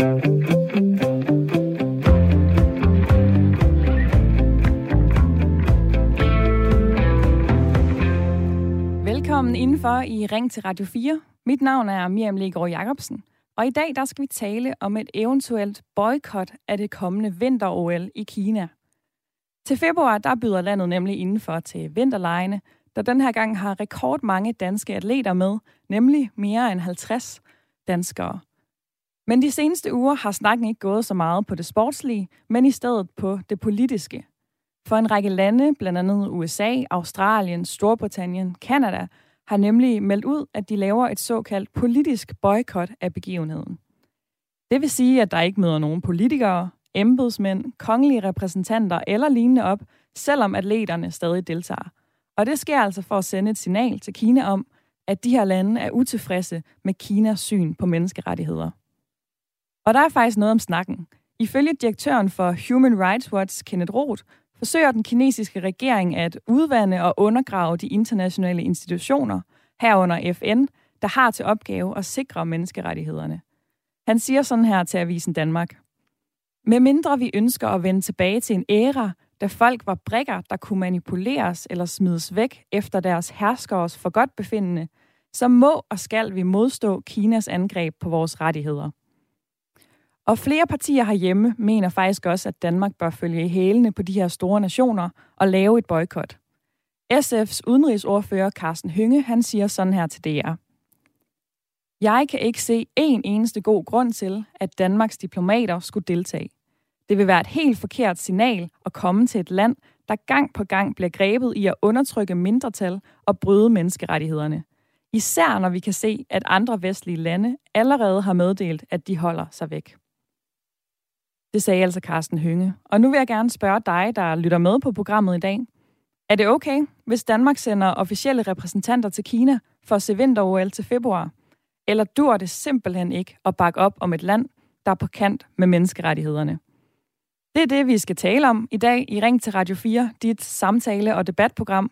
Velkommen indenfor i Ring til Radio 4. Mit navn er Miriam Legaard Jacobsen, og i dag der skal vi tale om et eventuelt boykot af det kommende vinter-OL i Kina. Til februar der byder landet nemlig indenfor til vinterlejene, der den her gang har rekordmange danske atleter med, nemlig mere end 50 danskere. Men de seneste uger har snakken ikke gået så meget på det sportslige, men i stedet på det politiske. For en række lande, blandt andet USA, Australien, Storbritannien, Kanada, har nemlig meldt ud, at de laver et såkaldt politisk boykot af begivenheden. Det vil sige, at der ikke møder nogen politikere, embedsmænd, kongelige repræsentanter eller lignende op, selvom atleterne stadig deltager. Og det sker altså for at sende et signal til Kina om, at de her lande er utilfredse med Kinas syn på menneskerettigheder. Og der er faktisk noget om snakken. Ifølge direktøren for Human Rights Watch, Kenneth Roth, forsøger den kinesiske regering at udvande og undergrave de internationale institutioner, herunder FN, der har til opgave at sikre menneskerettighederne. Han siger sådan her til Avisen Danmark. Med mindre vi ønsker at vende tilbage til en æra, da folk var brikker, der kunne manipuleres eller smides væk efter deres herskers for godt befindende, så må og skal vi modstå Kinas angreb på vores rettigheder. Og flere partier herhjemme mener faktisk også, at Danmark bør følge i hælene på de her store nationer og lave et boykot. SF's udenrigsordfører Carsten Hynge, han siger sådan her til DR. Jeg kan ikke se en eneste god grund til, at Danmarks diplomater skulle deltage. Det vil være et helt forkert signal at komme til et land, der gang på gang bliver grebet i at undertrykke mindretal og bryde menneskerettighederne. Især når vi kan se, at andre vestlige lande allerede har meddelt, at de holder sig væk. Det sagde altså Carsten Hønge. Og nu vil jeg gerne spørge dig, der lytter med på programmet i dag. Er det okay, hvis Danmark sender officielle repræsentanter til Kina for at se vinter-OL til februar? Eller dur det simpelthen ikke at bakke op om et land, der er på kant med menneskerettighederne? Det er det, vi skal tale om i dag i Ring til Radio 4, dit samtale- og debatprogram.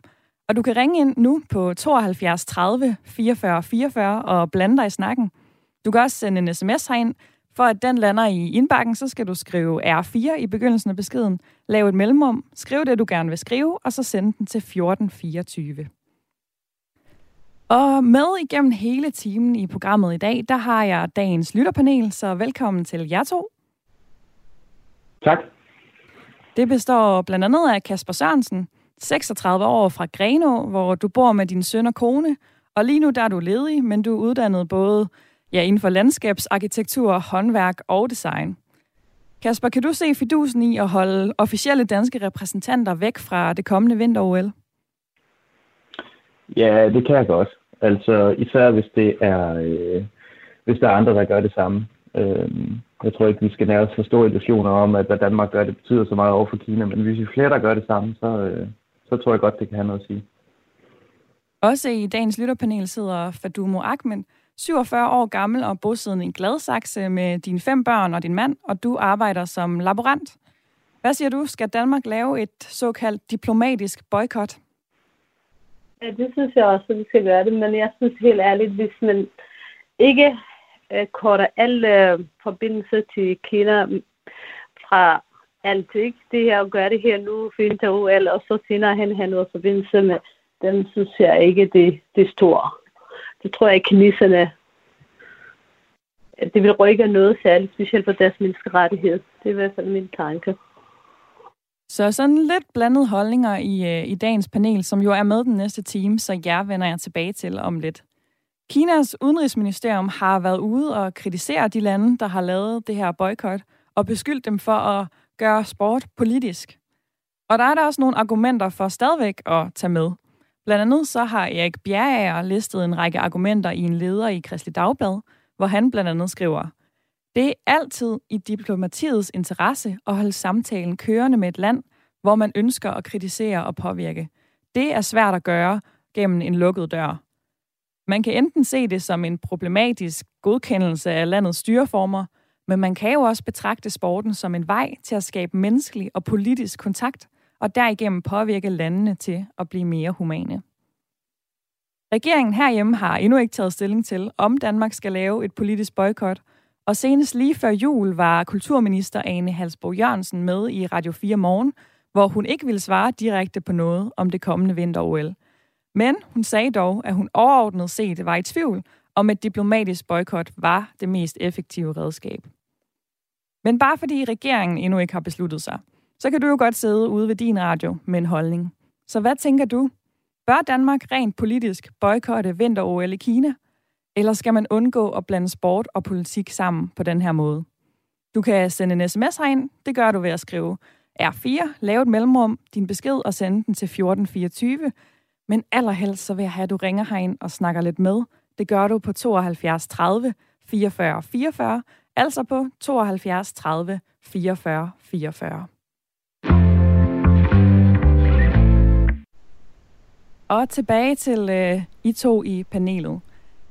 Og du kan ringe ind nu på 72 30 44 44 og blande dig i snakken. Du kan også sende en sms herind for at den lander i indbakken, så skal du skrive R4 i begyndelsen af beskeden, lave et mellemrum, skriv det, du gerne vil skrive, og så sende den til 1424. Og med igennem hele timen i programmet i dag, der har jeg dagens lytterpanel, så velkommen til jer to. Tak. Det består blandt andet af Kasper Sørensen, 36 år fra Greno, hvor du bor med din søn og kone, og lige nu der er du ledig, men du er uddannet både ja, inden for landskabsarkitektur, håndværk og design. Kasper, kan du se fidusen i at holde officielle danske repræsentanter væk fra det kommende vinter-OL? Ja, det kan jeg godt. Altså især hvis det er, øh, hvis der er andre, der gør det samme. Øh, jeg tror ikke, vi skal nærmest forstå illusioner om, at hvad Danmark gør, det betyder så meget over for Kina. Men hvis vi flere, der gør det samme, så, øh, så tror jeg godt, det kan have noget at sige. Også i dagens lytterpanel sidder Fadumo Ahmed, 47 år gammel og bosiddende i Gladsaxe med dine fem børn og din mand, og du arbejder som laborant. Hvad siger du? Skal Danmark lave et såkaldt diplomatisk boykot? Ja, det synes jeg også, at vi skal gøre det, men jeg synes helt ærligt, hvis man ikke øh, korter alle øh, forbindelser til Kina fra alt, ikke? det her at gøre det her nu, finde til OL, og så senere hen have noget forbindelse med dem, synes jeg ikke, det, det er det tror jeg ikke, kineserne det vil rykke noget særligt, specielt for deres menneskerettighed. Det er i hvert fald min tanke. Så sådan lidt blandede holdninger i, øh, i dagens panel, som jo er med den næste time, så jeg vender jeg tilbage til om lidt. Kinas udenrigsministerium har været ude og kritisere de lande, der har lavet det her boykot, og beskyldt dem for at gøre sport politisk. Og der er der også nogle argumenter for stadigvæk at tage med. Blandt andet så har Erik Bjergager listet en række argumenter i en leder i Kristelig Dagblad, hvor han blandt andet skriver, det er altid i diplomatiets interesse at holde samtalen kørende med et land, hvor man ønsker at kritisere og påvirke. Det er svært at gøre gennem en lukket dør. Man kan enten se det som en problematisk godkendelse af landets styreformer, men man kan jo også betragte sporten som en vej til at skabe menneskelig og politisk kontakt – og derigennem påvirke landene til at blive mere humane. Regeringen herhjemme har endnu ikke taget stilling til, om Danmark skal lave et politisk boykot, Og senest lige før jul var kulturminister Ane Halsbo Jørgensen med i Radio 4 Morgen, hvor hun ikke ville svare direkte på noget om det kommende vinter-OL. Men hun sagde dog, at hun overordnet set var i tvivl om et diplomatisk boykot var det mest effektive redskab. Men bare fordi regeringen endnu ikke har besluttet sig, så kan du jo godt sidde ude ved din radio med en holdning. Så hvad tænker du? Bør Danmark rent politisk boykotte vinter-OL i Kina? Eller skal man undgå at blande sport og politik sammen på den her måde? Du kan sende en sms herind. Det gør du ved at skrive R4, lave et mellemrum, din besked og sende den til 1424. Men allerhelst så vil jeg have, at du ringer herind og snakker lidt med. Det gør du på 72 30 44 44, altså på 72 30 44 44. Og tilbage til øh, I to i panelet.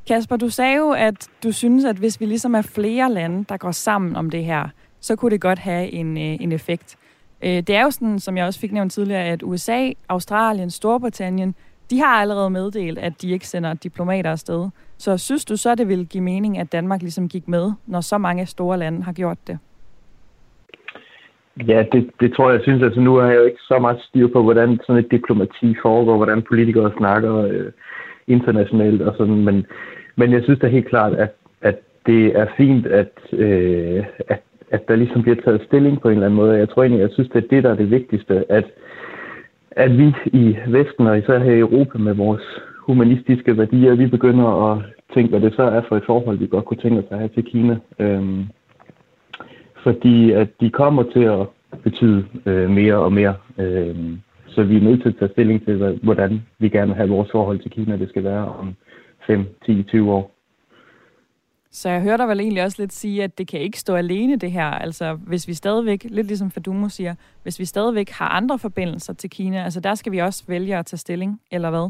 Kasper, du sagde jo, at du synes, at hvis vi ligesom er flere lande, der går sammen om det her, så kunne det godt have en, øh, en effekt. Øh, det er jo sådan, som jeg også fik nævnt tidligere, at USA, Australien, Storbritannien, de har allerede meddelt, at de ikke sender diplomater afsted. Så synes du så, det ville give mening, at Danmark ligesom gik med, når så mange store lande har gjort det? Ja, det, det tror jeg, jeg synes. Altså, nu har jeg jo ikke så meget styr på, hvordan sådan et diplomati foregår, hvordan politikere snakker øh, internationalt og sådan, men, men jeg synes da helt klart, at, at det er fint, at, øh, at, at der ligesom bliver taget stilling på en eller anden måde. Jeg tror egentlig, jeg synes, det er det, der er det vigtigste, at, at vi i Vesten, og især her i Europa med vores humanistiske værdier, vi begynder at tænke, hvad det så er for et forhold, vi godt kunne tænke os at have til Kina. Øhm, fordi at de kommer til at betyde øh, mere og mere. Øh, så vi er nødt til at tage stilling til, hvordan vi gerne vil have vores forhold til Kina, det skal være om 5, 10, 20 år. Så jeg hører dig vel egentlig også lidt sige, at det kan ikke stå alene det her. Altså hvis vi stadigvæk, lidt ligesom Fadumo siger, hvis vi stadigvæk har andre forbindelser til Kina, altså der skal vi også vælge at tage stilling, eller hvad?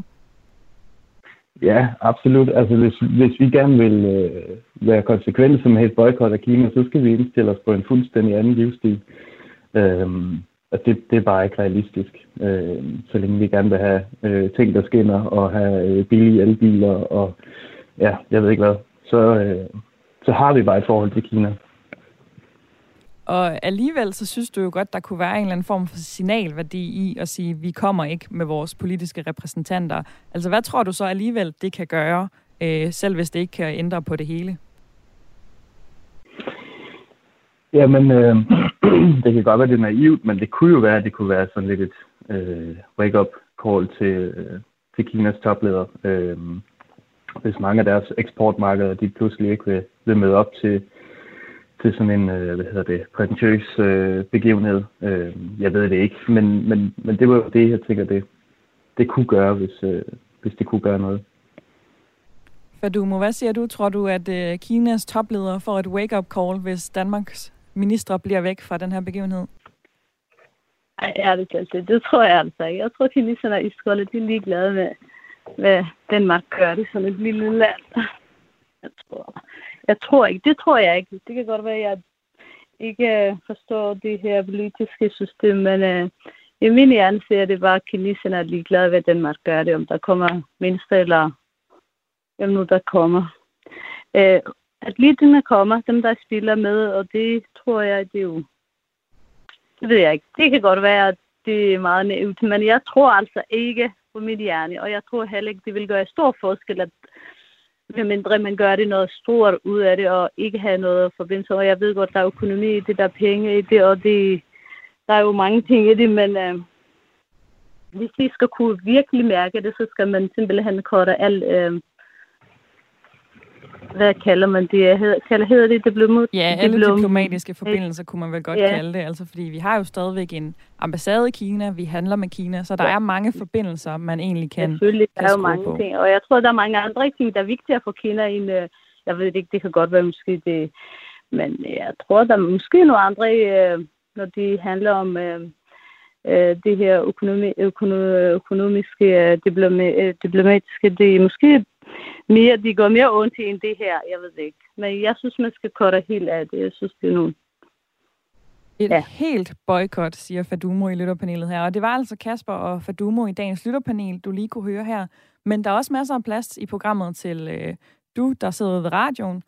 Ja, absolut. Altså hvis, hvis vi gerne vil øh, være konsekvente med et boykot af Kina, så skal vi indstille os på en fuldstændig anden livsstil. Øhm, og det, det er bare ikke realistisk. Øh, så længe vi gerne vil have øh, ting, der skinner, og have øh, billige elbiler, og ja, jeg ved ikke hvad, så, øh, så har vi bare et forhold til Kina. Og alligevel så synes du jo godt, der kunne være en eller anden form for signalværdi i at sige, vi kommer ikke med vores politiske repræsentanter. Altså hvad tror du så alligevel, det kan gøre, øh, selv hvis det ikke kan ændre på det hele? Jamen, øh, det kan godt være, det er naivt, men det kunne jo være, at det kunne være sådan lidt et øh, wake-up call til, øh, til Kinas topleder. Øh, hvis mange af deres eksportmarkeder, de pludselig ikke vil, vil møde op til, til sådan en, øh, hvad hedder det, prætentiøs øh, begivenhed. Øh, jeg ved det ikke, men, men, men det var jo det, jeg tænker, det, det kunne gøre, hvis, øh, hvis det kunne gøre noget. Fadumo, hvad siger du? Tror du, at øh, Kinas topleder får et wake-up call, hvis Danmarks ministre bliver væk fra den her begivenhed? Ej, ærligt talt, det, det tror jeg altså ikke. Jeg tror, at kineserne er iskolde, de er ligeglade med, hvad Danmark gør det sådan et lille land. Jeg tror, jeg tror ikke, det tror jeg ikke. Det kan godt være, at jeg ikke øh, forstår det her politiske system, men øh, i min hjerne ser det bare, at kineserne er ligeglade, hvad Danmark gør det, om der kommer mennesker eller hvem nu der kommer. Øh, uh, atleterne kommer, dem der spiller med, og det tror jeg, det er jo... Det ved jeg ikke. Det kan godt være, at det er meget nævnt, men jeg tror altså ikke på mit hjerne, og jeg tror heller ikke, det vil gøre stor forskel, at medmindre man gør det noget stort ud af det, og ikke have noget forbindelse. Og jeg ved godt, der er økonomi i det, der er penge i det, og det, der er jo mange ting i det, men øh, hvis vi skal kunne virkelig mærke det, så skal man simpelthen korte al øh, hvad kalder man det? Hedder, kalder, hedder det diplomat? Ja, alle diplom. diplomatiske forbindelser kunne man vel godt ja. kalde det, altså fordi vi har jo stadigvæk en ambassade i Kina, vi handler med Kina, så der ja. er mange forbindelser, man egentlig kan Selvfølgelig, der er jo mange på. ting, og jeg tror, der er mange andre ting, der er vigtigere for Kina end, øh, jeg ved ikke, det kan godt være måske det, men jeg tror, der er måske nogle andre, øh, når de handler om øh, det her økonomi, økonomiske, diplomatiske, det er måske mere, de går mere ondt end det her, jeg ved ikke. Men jeg synes, man skal korte helt af det. Jeg synes, det er nu. Et ja. helt boykot, siger Fadumo i lytterpanelet her. Og det var altså Kasper og Fadumo i dagens lytterpanel, du lige kunne høre her. Men der er også masser af plads i programmet til øh, du, der sidder ved radioen.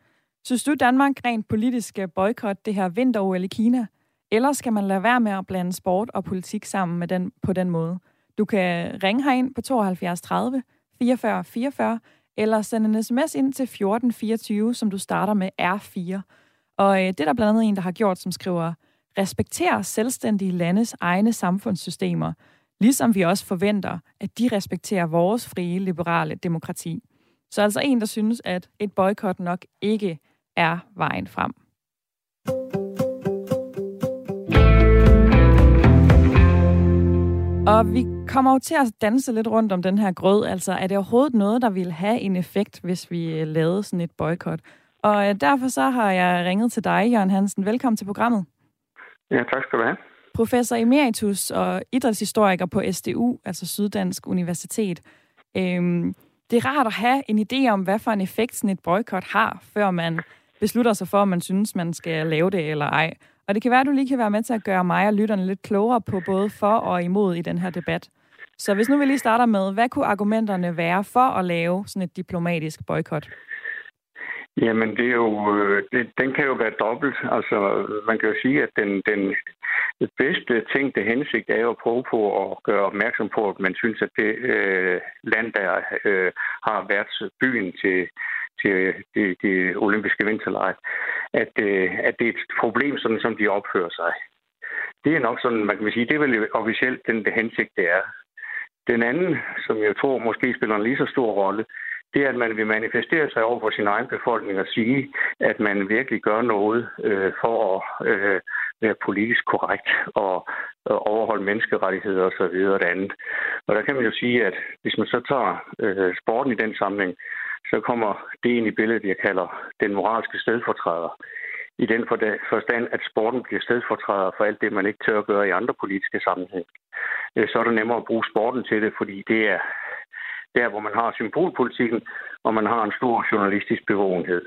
Synes du, Danmark rent politisk skal boykotte det her vinter-OL i Kina? Eller skal man lade være med at blande sport og politik sammen med den, på den måde? Du kan ringe herind på 72 30 44 44, eller send en sms ind til 1424, som du starter med R4. Og øh, det er der blandt andet en, der har gjort, som skriver, respekter selvstændige landes egne samfundssystemer, ligesom vi også forventer, at de respekterer vores frie, liberale demokrati. Så altså en, der synes, at et boykot nok ikke er vejen frem. Og vi kommer jo til at danse lidt rundt om den her grød. Altså, er det overhovedet noget, der ville have en effekt, hvis vi lavede sådan et boykot? Og øh, derfor så har jeg ringet til dig, Jørgen Hansen. Velkommen til programmet. Ja, tak skal du have. Professor emeritus og idrætshistoriker på SDU, altså Syddansk Universitet. Øhm, det er rart at have en idé om, hvad for en effekt sådan et boykot har, før man beslutter sig for, om man synes, man skal lave det eller ej. Og det kan være, at du lige kan være med til at gøre mig og lytterne lidt klogere på både for og imod i den her debat. Så hvis nu vi lige starter med, hvad kunne argumenterne være for at lave sådan et diplomatisk boykot? Jamen, det er jo, øh, det, den kan jo være dobbelt. Altså, man kan jo sige, at den, den bedste ting, det hensigt, er jo at prøve på at gøre opmærksom på, at man synes, at det øh, land, der øh, har været byen til, til det, det olympiske vinterleje, at, øh, at det er et problem, sådan som de opfører sig. Det er nok sådan, man kan sige, det er vel officielt den det hensigt, det er. Den anden, som jeg tror måske spiller en lige så stor rolle, det er, at man vil manifestere sig over for sin egen befolkning og sige, at man virkelig gør noget øh, for at øh, være politisk korrekt og, og overholde menneskerettigheder osv. Og, og det andet. Og der kan man jo sige, at hvis man så tager øh, sporten i den sammenhæng, så kommer det ind i billedet, jeg kalder den moralske stedfortræder. I den forstand, at sporten bliver stedfortræder for alt det, man ikke tør at gøre i andre politiske sammenhæng. Øh, så er det nemmere at bruge sporten til det, fordi det er der, hvor man har symbolpolitikken, og man har en stor journalistisk bevågenhed.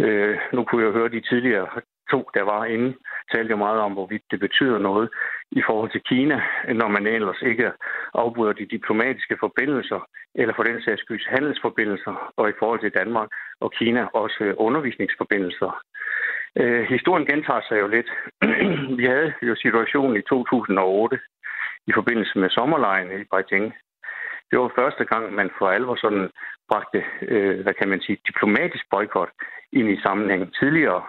Øh, nu kunne jeg høre de tidligere to, der var inde, talte jo meget om, hvorvidt det betyder noget i forhold til Kina, når man ellers ikke afbryder de diplomatiske forbindelser, eller for den sags skyld handelsforbindelser, og i forhold til Danmark og Kina også øh, undervisningsforbindelser. Øh, historien gentager sig jo lidt. Vi havde jo situationen i 2008 i forbindelse med sommerlejen i Beijing, det var første gang, man for alvor sådan bragte, øh, hvad kan man sige, diplomatisk boykot ind i sammenhæng. Tidligere,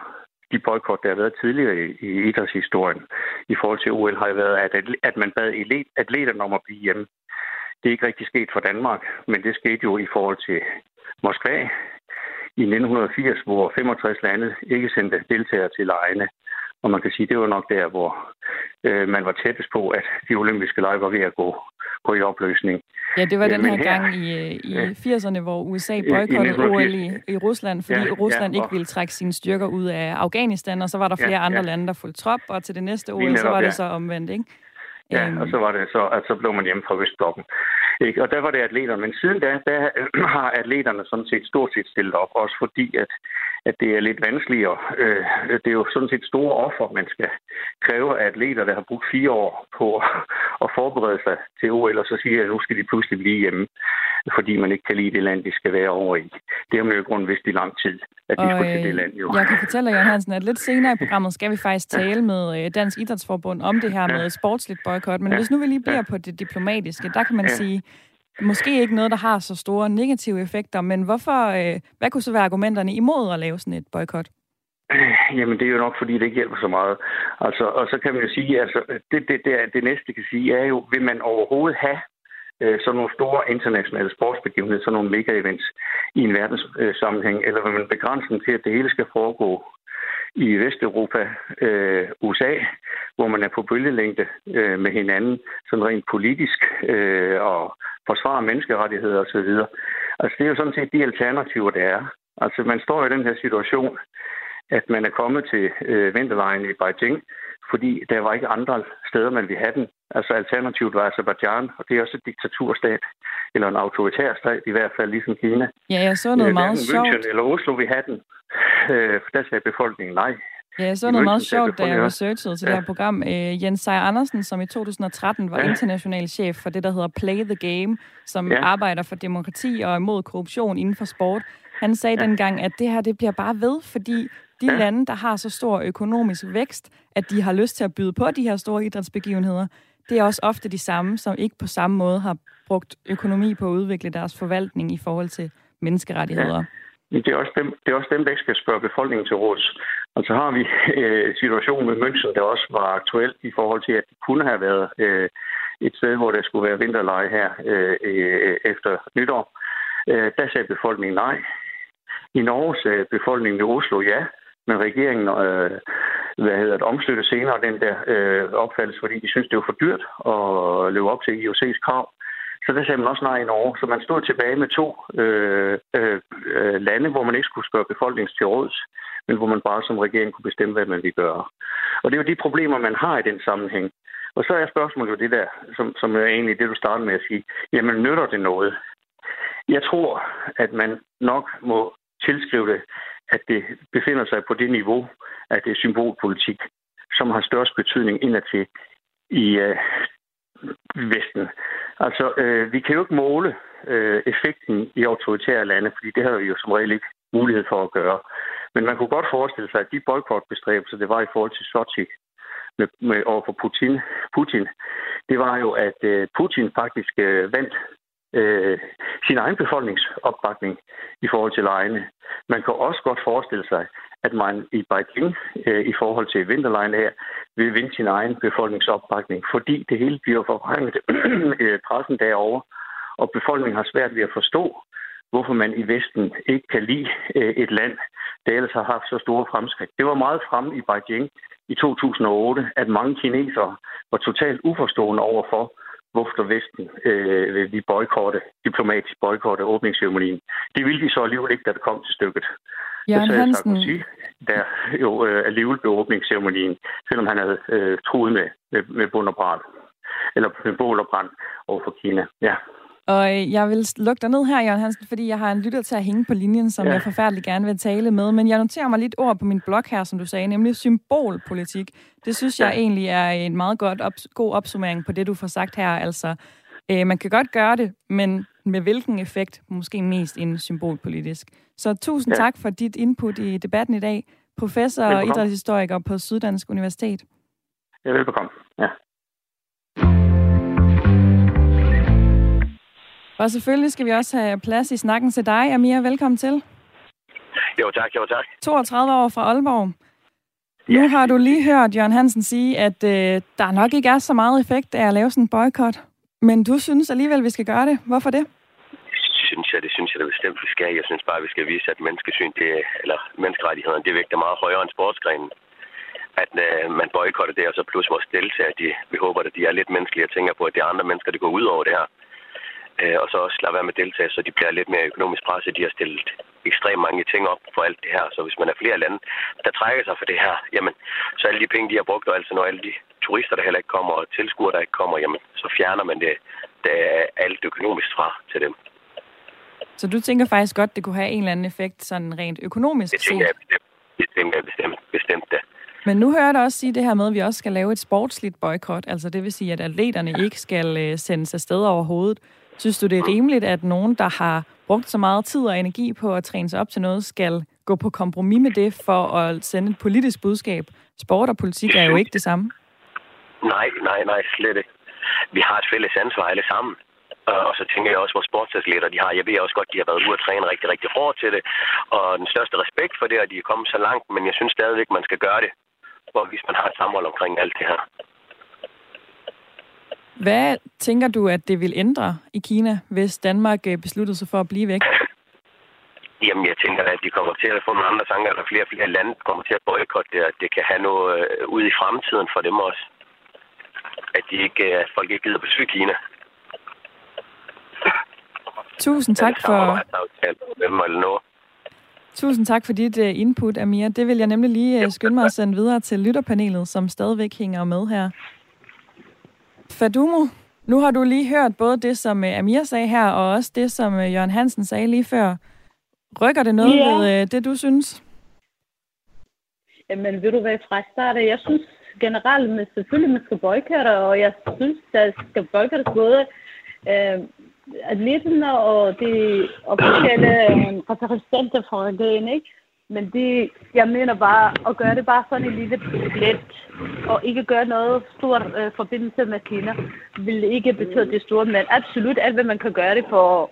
de boykot, der har været tidligere i, i idrætshistorien i forhold til OL, har været, at, at man bad atleterne om at blive hjemme. Det er ikke rigtig sket for Danmark, men det skete jo i forhold til Moskva i 1980, hvor 65 lande ikke sendte deltagere til lejene. Og man kan sige, det var nok der, hvor øh, man var tættest på, at de olympiske lege var ved at gå, gå i opløsning. Ja, det var den her, her gang i, i ja, 80'erne, hvor USA boykottede OL i, i Rusland, fordi ja, Rusland ja, ikke ville trække sine styrker ud af Afghanistan, og så var der flere ja, andre ja. lande, der fulgte trop, og til det næste OL, så var det så omvendt, ikke? Ja, um, og så var det så, at så blev man hjemme fra Vestblokken. Ikke? Og der var det atleterne. Men siden da, der har atleterne sådan set stort set stillet op, også fordi, at, at det er lidt vanskeligere. Øh, det er jo sådan set store offer, man skal kræve af atleter, der har brugt fire år på at forberede sig til OL, og så siger at nu skal de pludselig blive hjemme, fordi man ikke kan lide det land, de skal være over i. Det har man jo grund vist i lang tid, at de og, skulle til det øh, land. Jo. Jeg kan fortælle Jørgen Hansen, at lidt senere i programmet skal vi faktisk tale med øh, Dansk Idrætsforbund om det her med sportsligt boykot. Men ja. hvis nu vi lige bliver på det diplomatiske, der kan man ja. sige, måske ikke noget, der har så store negative effekter, men hvorfor, øh, hvad kunne så være argumenterne imod at lave sådan et boykot? Jamen, det er jo nok, fordi det ikke hjælper så meget. Altså, og så kan man jo sige, altså, det, det, det, det næste kan sige, er jo, vil man overhovedet have øh, sådan nogle store internationale sportsbegivenheder, sådan nogle mega-events i en verdenssammenhæng, øh, eller vil man begrænse dem til, at det hele skal foregå i Vesteuropa, øh, USA, hvor man er på bølgelængde øh, med hinanden, sådan rent politisk, øh, og forsvarer menneskerettigheder osv. Altså, det er jo sådan set de alternativer, der er. Altså, man står i den her situation, at man er kommet til øh, vintervejen i Beijing, fordi der var ikke andre steder, man ville have den. Altså alternativet var Azerbaijan, og det er også et diktaturstat, eller en autoritær stat, i hvert fald ligesom Kina. Ja, jeg så noget øh, meget sjovt. München eller Oslo vi have den. Øh, for der sagde befolkningen nej. Ja, jeg så noget meget sjovt, da jeg researchede til ja. det her program. Øh, Jens Seier Andersen, som i 2013 var ja. international chef for det, der hedder Play the Game, som ja. arbejder for demokrati og imod korruption inden for sport. Han sagde ja. dengang, at det her det bliver bare ved, fordi de ja. lande, der har så stor økonomisk vækst, at de har lyst til at byde på de her store idrætsbegivenheder, det er også ofte de samme, som ikke på samme måde har brugt økonomi på at udvikle deres forvaltning i forhold til menneskerettigheder. Ja. Det er, også dem, det er også dem, der ikke skal spørge befolkningen til råds. Altså har vi øh, situationen med München, der også var aktuel i forhold til, at det kunne have været øh, et sted, hvor der skulle være vinterleje her øh, øh, efter nytår. Øh, der sagde befolkningen nej. I Norge sagde befolkningen i Oslo ja, men regeringen øh, hvad hedder det, omstøtte senere den der øh, opfattelse, fordi de synes, det var for dyrt at leve op til IOC's krav. Så der sagde man også nej i Norge. Så man stod tilbage med to øh, øh, øh, lande, hvor man ikke skulle spørge befolkningen til råds, men hvor man bare som regering kunne bestemme, hvad man ville gøre. Og det er jo de problemer, man har i den sammenhæng. Og så er spørgsmålet jo det der, som, som er egentlig det, du startede med at sige. Jamen, nytter det noget? Jeg tror, at man nok må tilskrive det, at det befinder sig på det niveau, at det er symbolpolitik, som har størst betydning indadtil i øh, Vesten. Altså, øh, vi kan jo ikke måle øh, effekten i autoritære lande, fordi det har vi jo som regel ikke mulighed for at gøre. Men man kunne godt forestille sig, at de boykotbestræbelser, det var i forhold til Sochi med, med, over for Putin, Putin, det var jo, at øh, Putin faktisk øh, vandt øh, sin egen befolkningsopbakning i forhold til lejene. Man kan også godt forestille sig, at man i Beijing øh, i forhold til vinterlejen her vil vinde sin egen befolkningsopbakning, fordi det hele bliver forvrænget øh, pressen derovre, og befolkningen har svært ved at forstå, hvorfor man i Vesten ikke kan lide øh, et land, der ellers har haft så store fremskridt. Det var meget fremme i Beijing i 2008, at mange kinesere var totalt uforstående overfor, hvorfor Vesten øh, vil vi boykotte, diplomatisk boykotte åbningsceremonien. Det ville de så alligevel ikke, da det kom til stykket. Jørgen Hansen... Sarkozy, der jo øh, alligevel blev åbningsceremonien, selvom han havde øh, truet med, med, med bund og brand, eller med bål og brand over for Kina. Ja. Og øh, jeg vil lukke dig ned her, Jørgen Hansen, fordi jeg har en lytter til at hænge på linjen, som ja. jeg forfærdeligt gerne vil tale med. Men jeg noterer mig lidt ord på min blog her, som du sagde, nemlig symbolpolitik. Det synes jeg ja. egentlig er en meget godt op, god opsummering på det, du får sagt her. Altså, øh, man kan godt gøre det, men med hvilken effekt? Måske mest en symbolpolitisk. Så tusind ja. tak for dit input i debatten i dag. Professor og idrætshistoriker på Syddansk Universitet. Ja, velbekomme. Ja. Og selvfølgelig skal vi også have plads i snakken til dig, Amir. Velkommen til. Jo tak, jo tak. 32 år fra Aalborg. Ja. Nu har du lige hørt Jørgen Hansen sige, at øh, der nok ikke er så meget effekt af at lave sådan en boykot. Men du synes alligevel, vi skal gøre det. Hvorfor det? synes jeg, det synes jeg da bestemt, vi skal. Jeg synes bare, vi skal vise, at menneskesyn, det, eller menneskerettighederne, det vægter meget højere end sportsgrenen. At øh, man boykotter det, og så plus vores deltager, de, vi håber, at de er lidt menneskelige og tænker på, at det er andre mennesker, der går ud over det her. Øh, og så også lade være med deltage, så de bliver lidt mere økonomisk presset. De har stillet ekstremt mange ting op for alt det her. Så hvis man er flere lande, der trækker sig for det her, jamen, så alle de penge, de har brugt, og altså når alle de turister, der heller ikke kommer, og tilskuere, der ikke kommer, jamen, så fjerner man det, det alt økonomisk fra til dem. Så du tænker faktisk godt, det kunne have en eller anden effekt, sådan rent økonomisk Det tænker jeg bestemt. Det tænker jeg bestemt, bestemt det. Men nu hører jeg dig også sige det her med, at vi også skal lave et sportsligt boykot. Altså det vil sige, at atleterne ikke skal øh, sendes afsted over hovedet. Synes du, det er rimeligt, at nogen, der har brugt så meget tid og energi på at træne sig op til noget, skal gå på kompromis med det for at sende et politisk budskab? Sport og politik er jo ikke det samme. Nej, nej, nej, slet ikke. Vi har et fælles ansvar alle sammen. Og så tænker jeg også, hvor sportsatleter de har. Jeg ved også godt, de har været ude at træne rigtig, rigtig hårdt til det. Og den største respekt for det, at de er kommet så langt. Men jeg synes stadigvæk, man skal gøre det. For hvis man har et samhold omkring alt det her. Hvad tænker du, at det vil ændre i Kina, hvis Danmark øh, besluttede sig for at blive væk? Jamen, jeg tænker, at de kommer til at få nogle andre tanker, eller flere og flere lande kommer til at boykotte det, at det kan have noget øh, ud i fremtiden for dem også. At de ikke, at øh, folk ikke gider besøge Kina. Tusind tak for... Tusind tak for dit input, Amir. Det vil jeg nemlig lige skynde mig at sende videre til lytterpanelet, som stadigvæk hænger med her. Fadumo, nu har du lige hørt både det, som øh, Amir sagde her, og også det, som Jørgen Hansen sagde lige før. Rykker det noget ja. ved det, du synes? Jamen, vil du være fra start Jeg synes generelt, at selvfølgelig man skal boykotte, og jeg synes, der skal boykottes både øh, atleterne og de officielle repræsentanter fra regeringen, ikke? Men det, jeg mener bare, at gøre det bare sådan en lille let, og ikke gøre noget stort øh, forbindelse med Kina, vil ikke betyde det store, men absolut alt, hvad man kan gøre det for,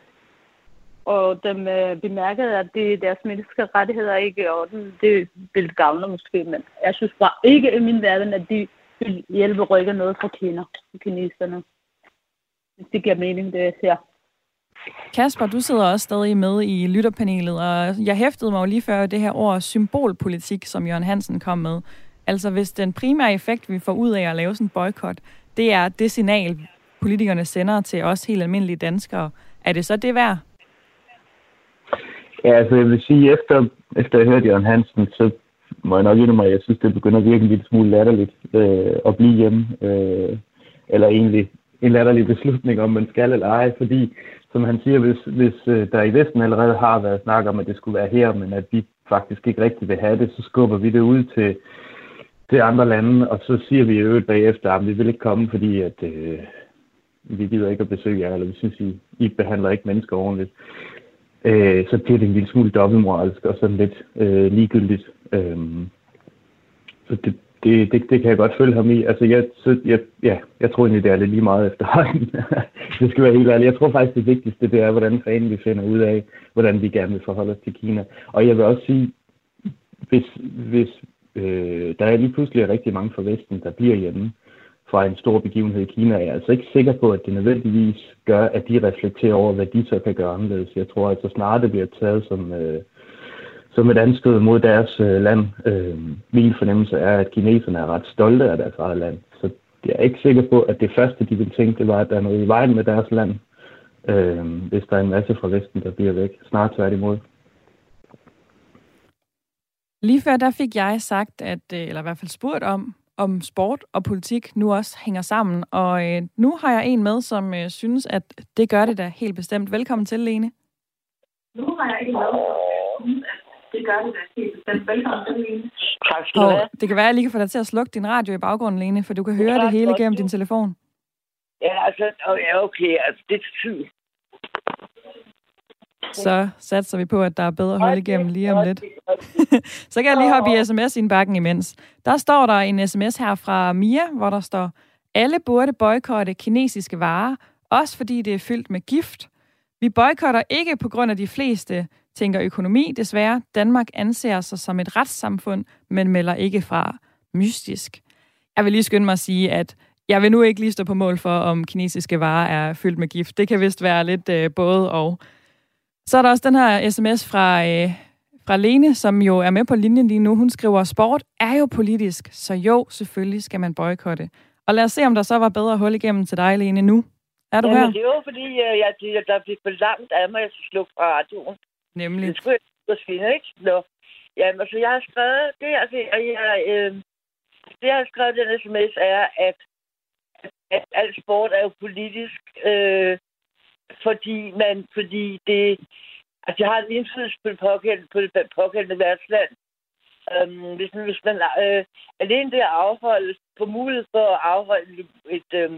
og dem øh, bemærkede, at det deres menneskerettigheder ikke i orden, det vil gavne måske, men jeg synes bare ikke i min verden, at de vil hjælpe rykke noget fra Kina, kineserne. Hvis det giver mening, det jeg ser. Kasper, du sidder også stadig med i lytterpanelet, og jeg hæftede mig jo lige før det her ord symbolpolitik, som Jørgen Hansen kom med. Altså hvis den primære effekt, vi får ud af at lave sådan en boykot, det er det signal, politikerne sender til os helt almindelige danskere, er det så det værd? Ja, altså jeg vil sige, efter, efter jeg hørte Jørgen Hansen, så må jeg nok indrømme, at jeg synes, det begynder at virke en lille smule latterligt øh, at blive hjemme. Øh, eller egentlig en latterlig beslutning, om man skal eller ej, fordi, som han siger, hvis, hvis øh, der i Vesten allerede har været snak om, at det skulle være her, men at vi faktisk ikke rigtig vil have det, så skubber vi det ud til, til andre lande, og så siger vi i øvrigt bagefter, ah, at vi vil ikke komme, fordi at, øh, vi gider ikke at besøge jer, eller vi synes, I, I behandler ikke mennesker ordentligt. Øh, så bliver det en lille smule dobbeltmoralsk og sådan lidt øh, ligegyldigt. Øh, så det, det, det, det kan jeg godt følge ham i. Altså, jeg, så, jeg, ja, jeg tror egentlig, det er lidt lige meget efterhånden. det skal være helt ærligt. Jeg tror faktisk, det vigtigste, det er, hvordan fanden vi finder ud af, hvordan vi gerne vil forholde os til Kina. Og jeg vil også sige, hvis, hvis øh, der er lige pludselig rigtig mange fra Vesten, der bliver hjemme fra en stor begivenhed i Kina, er jeg altså ikke sikker på, at det nødvendigvis gør, at de reflekterer over, hvad de så kan gøre anderledes. Jeg tror altså snart, det bliver taget som... Øh, som et anstød mod deres øh, land. Øh, min fornemmelse er, at kineserne er ret stolte af deres eget land. Så jeg er ikke sikker på, at det første, de vil tænke, det var, at der er noget i vejen med deres land, øh, hvis der er en masse fra Vesten, der bliver væk. Snart tværtimod. Lige før der fik jeg sagt, at, øh, eller i hvert fald spurgt om, om sport og politik nu også hænger sammen. Og øh, nu har jeg en med, som øh, synes, at det gør det da helt bestemt. Velkommen til, Lene. Nu har jeg en med, som synes, at det gør det da helt bestemt. Velkommen til, Lene. Tak skal du have. Det kan være, at jeg lige kan få dig til at slukke din radio i baggrunden, Lene, for du kan høre det, det hele gennem din telefon. Ja, altså, ja, okay, altså, det er tid. Så satser vi på, at der er bedre hold igennem lige om lidt. så kan jeg lige hoppe i sms i en bakken imens. Der står der en sms her fra Mia, hvor der står, alle burde boykotte kinesiske varer, også fordi det er fyldt med gift. Vi boykotter ikke på grund af de fleste tænker økonomi, desværre. Danmark anser sig som et retssamfund, men melder ikke fra mystisk. Jeg vil lige skynde mig at sige, at jeg vil nu ikke lige stå på mål for, om kinesiske varer er fyldt med gift. Det kan vist være lidt øh, både og. Så er der også den her sms fra, øh, fra Lene, som jo er med på linjen lige nu. Hun skriver, sport er jo politisk, så jo, selvfølgelig skal man boykotte. Og lad os se, om der så var bedre hul igennem til dig, Lene, nu. Er du Jamen, her? det er jo, fordi øh, jeg, der blev for langt af mig, at jeg slukke radioen. Nemlig? Det skulle jeg skinne, ikke? Nå. Jamen, altså, jeg har skrevet... Det, altså, jeg, øh, det, jeg har skrevet den sms, er, at, at al sport er jo politisk, øh, fordi man, fordi det, altså, jeg har en indflydelse på det pågældende, på det pågældende værtsland. Um, hvis man, hvis man øh, alene det at afholde, på mulighed for at afholde et øh,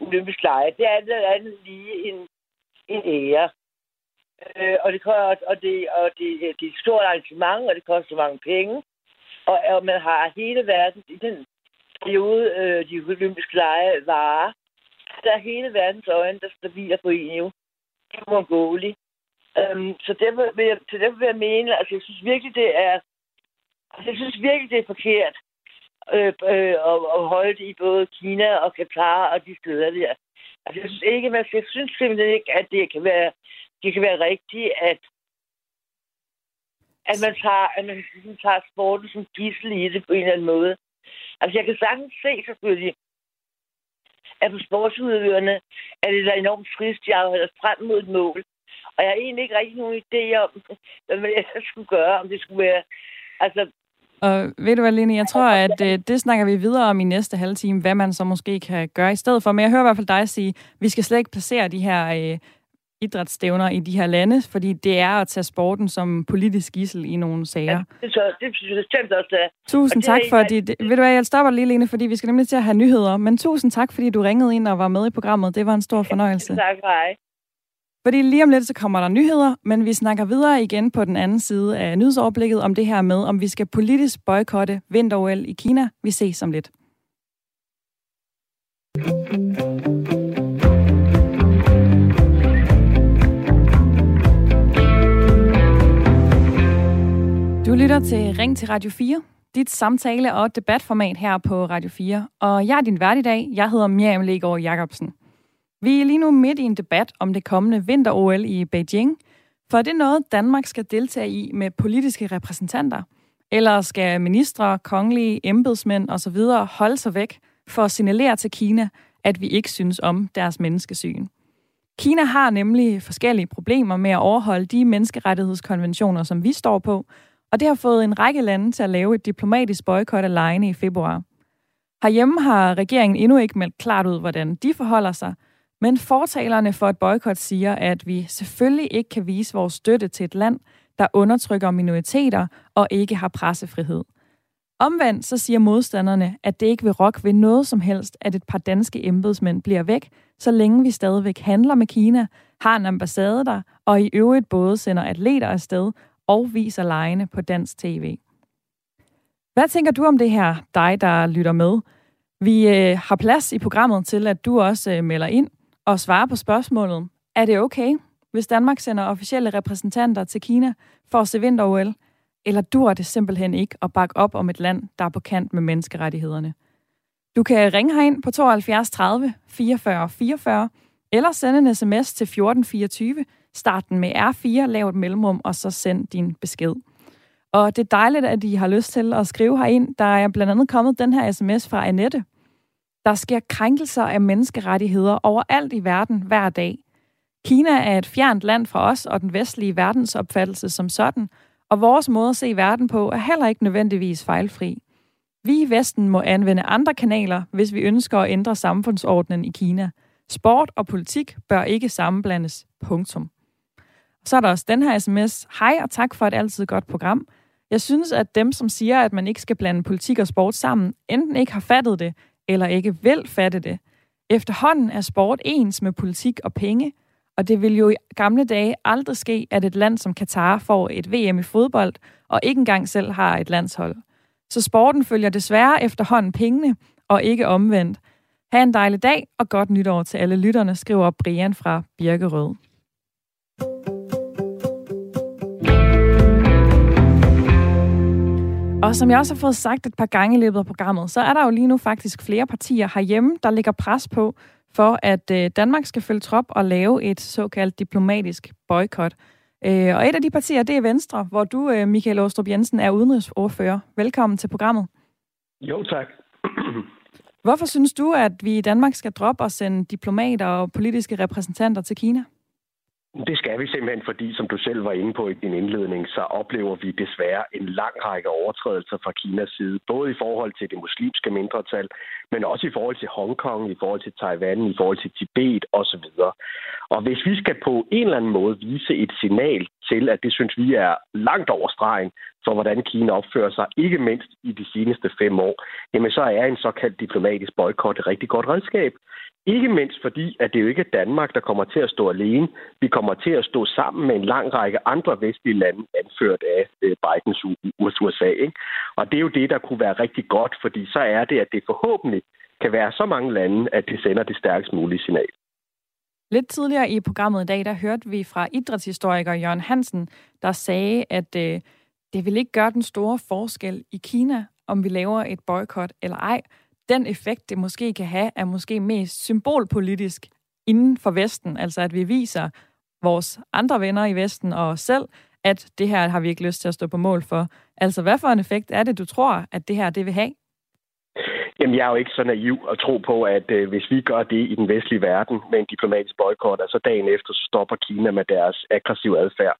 olympisk lege, det er alt andet lige en, en ære. Øh, og, det, og, det, og det, det er et stort arrangement, og det koster mange penge. Og, og man har hele verden i den periode, øh, de olympiske lege varer. Der er hele verdens øjne, der stabiler på en jo. Det er uundgåeligt. Øhm, så derfor vil, jeg, så derfor vil jeg mene, altså jeg synes virkelig, det er, altså, jeg synes virkelig, det er forkert øh, øh, at, at holde det i både Kina og Katar og de steder der. Altså jeg synes ikke, man, jeg synes simpelthen ikke, at det kan være det kan være rigtigt, at, at man tager, at man ligesom tager sporten som gissel i det på en eller anden måde. Altså, jeg kan sagtens se selvfølgelig, at på sportsudøverne er det da enormt trist, jeg har frem mod et mål. Og jeg har egentlig ikke rigtig nogen idé om, hvad man ellers skulle gøre, om det skulle være... Altså, og ved du hvad, Line, jeg tror, at øh, det snakker vi videre om i næste halve time, hvad man så måske kan gøre i stedet for. Men jeg hører i hvert fald dig sige, at vi skal slet ikke placere de her øh, idrætsstævner i de her lande, fordi det er at tage sporten som politisk gissel i nogle sager. Ja, det, så, det synes jeg også, det er. Tusind tak for det. Ved du hvad, jeg stopper lige, Lene, fordi vi skal nemlig til at have nyheder. Men tusind tak, fordi du ringede ind og var med i programmet. Det var en stor fornøjelse. Tak, hej. Fordi lige om lidt, så kommer der nyheder, men vi snakker videre igen på den anden side af nyhedsoverblikket om det her med, om vi skal politisk boykotte vinter i Kina. Vi ses om lidt. Du lytter til Ring til Radio 4, dit samtale- og debatformat her på Radio 4. Og jeg er din vært i dag. Jeg hedder Miriam Legaard Jacobsen. Vi er lige nu midt i en debat om det kommende vinter-OL i Beijing. For er det noget, Danmark skal deltage i med politiske repræsentanter? Eller skal ministre, kongelige, embedsmænd osv. holde sig væk for at signalere til Kina, at vi ikke synes om deres menneskesyn? Kina har nemlig forskellige problemer med at overholde de menneskerettighedskonventioner, som vi står på, og det har fået en række lande til at lave et diplomatisk boykot af lejene i februar. Herhjemme har regeringen endnu ikke meldt klart ud, hvordan de forholder sig, men fortalerne for et boykot siger, at vi selvfølgelig ikke kan vise vores støtte til et land, der undertrykker minoriteter og ikke har pressefrihed. Omvendt så siger modstanderne, at det ikke vil rokke ved noget som helst, at et par danske embedsmænd bliver væk, så længe vi stadigvæk handler med Kina, har en ambassade der, og i øvrigt både sender atleter afsted og viser lejene på dansk tv. Hvad tænker du om det her, dig der lytter med? Vi øh, har plads i programmet til, at du også øh, melder ind og svarer på spørgsmålet. Er det okay, hvis Danmark sender officielle repræsentanter til Kina for at se vinter-OL? Eller dur det simpelthen ikke at bakke op om et land, der er på kant med menneskerettighederne? Du kan ringe herind på 72 30 44 44, eller sende en sms til 1424, start den med R4, lav et mellemrum, og så send din besked. Og det er dejligt, at I har lyst til at skrive herind. Der er blandt andet kommet den her sms fra Annette. Der sker krænkelser af menneskerettigheder overalt i verden hver dag. Kina er et fjernt land fra os og den vestlige verdensopfattelse som sådan, og vores måde at se verden på er heller ikke nødvendigvis fejlfri. Vi i Vesten må anvende andre kanaler, hvis vi ønsker at ændre samfundsordenen i Kina. Sport og politik bør ikke sammenblandes. Punktum. Så er der også den her sms. Hej og tak for et altid godt program. Jeg synes, at dem, som siger, at man ikke skal blande politik og sport sammen, enten ikke har fattet det, eller ikke vil fatte det. Efterhånden er sport ens med politik og penge, og det vil jo i gamle dage aldrig ske, at et land som Katar får et VM i fodbold, og ikke engang selv har et landshold. Så sporten følger desværre efterhånden pengene, og ikke omvendt. Ha' en dejlig dag, og godt nytår til alle lytterne, skriver Brian fra Birkerød. Og som jeg også har fået sagt et par gange i løbet af programmet, så er der jo lige nu faktisk flere partier herhjemme, der lægger pres på, for at øh, Danmark skal følge trop og lave et såkaldt diplomatisk boykot. Øh, og et af de partier, det er Venstre, hvor du, øh, Michael Åstrup Jensen, er udenrigsordfører. Velkommen til programmet. Jo, tak. Hvorfor synes du, at vi i Danmark skal droppe og sende diplomater og politiske repræsentanter til Kina? Det skal vi simpelthen, fordi som du selv var inde på i din indledning, så oplever vi desværre en lang række overtrædelser fra Kinas side, både i forhold til det muslimske mindretal, men også i forhold til Hongkong, i forhold til Taiwan, i forhold til Tibet osv. Og hvis vi skal på en eller anden måde vise et signal til, at det synes vi er langt over stregen for, hvordan Kina opfører sig, ikke mindst i de seneste fem år, jamen så er en såkaldt diplomatisk boykot et rigtig godt redskab. Ikke mindst fordi, at det jo ikke er Danmark, der kommer til at stå alene. Vi kommer til at stå sammen med en lang række andre vestlige lande, anført af øh, Bidens USA. Ikke? Og det er jo det, der kunne være rigtig godt, fordi så er det, at det forhåbentlig kan være så mange lande, at det sender det stærkest mulige signal. Lidt tidligere i programmet i dag, der hørte vi fra idrætshistoriker Jørgen Hansen, der sagde, at øh, det vil ikke gøre den store forskel i Kina, om vi laver et boykot eller ej den effekt, det måske kan have, er måske mest symbolpolitisk inden for Vesten. Altså at vi viser vores andre venner i Vesten og os selv, at det her har vi ikke lyst til at stå på mål for. Altså hvad for en effekt er det, du tror, at det her det vil have? Jamen, jeg er jo ikke så naiv at tro på, at øh, hvis vi gør det i den vestlige verden med en diplomatisk boykot, så dagen efter så stopper Kina med deres aggressive adfærd.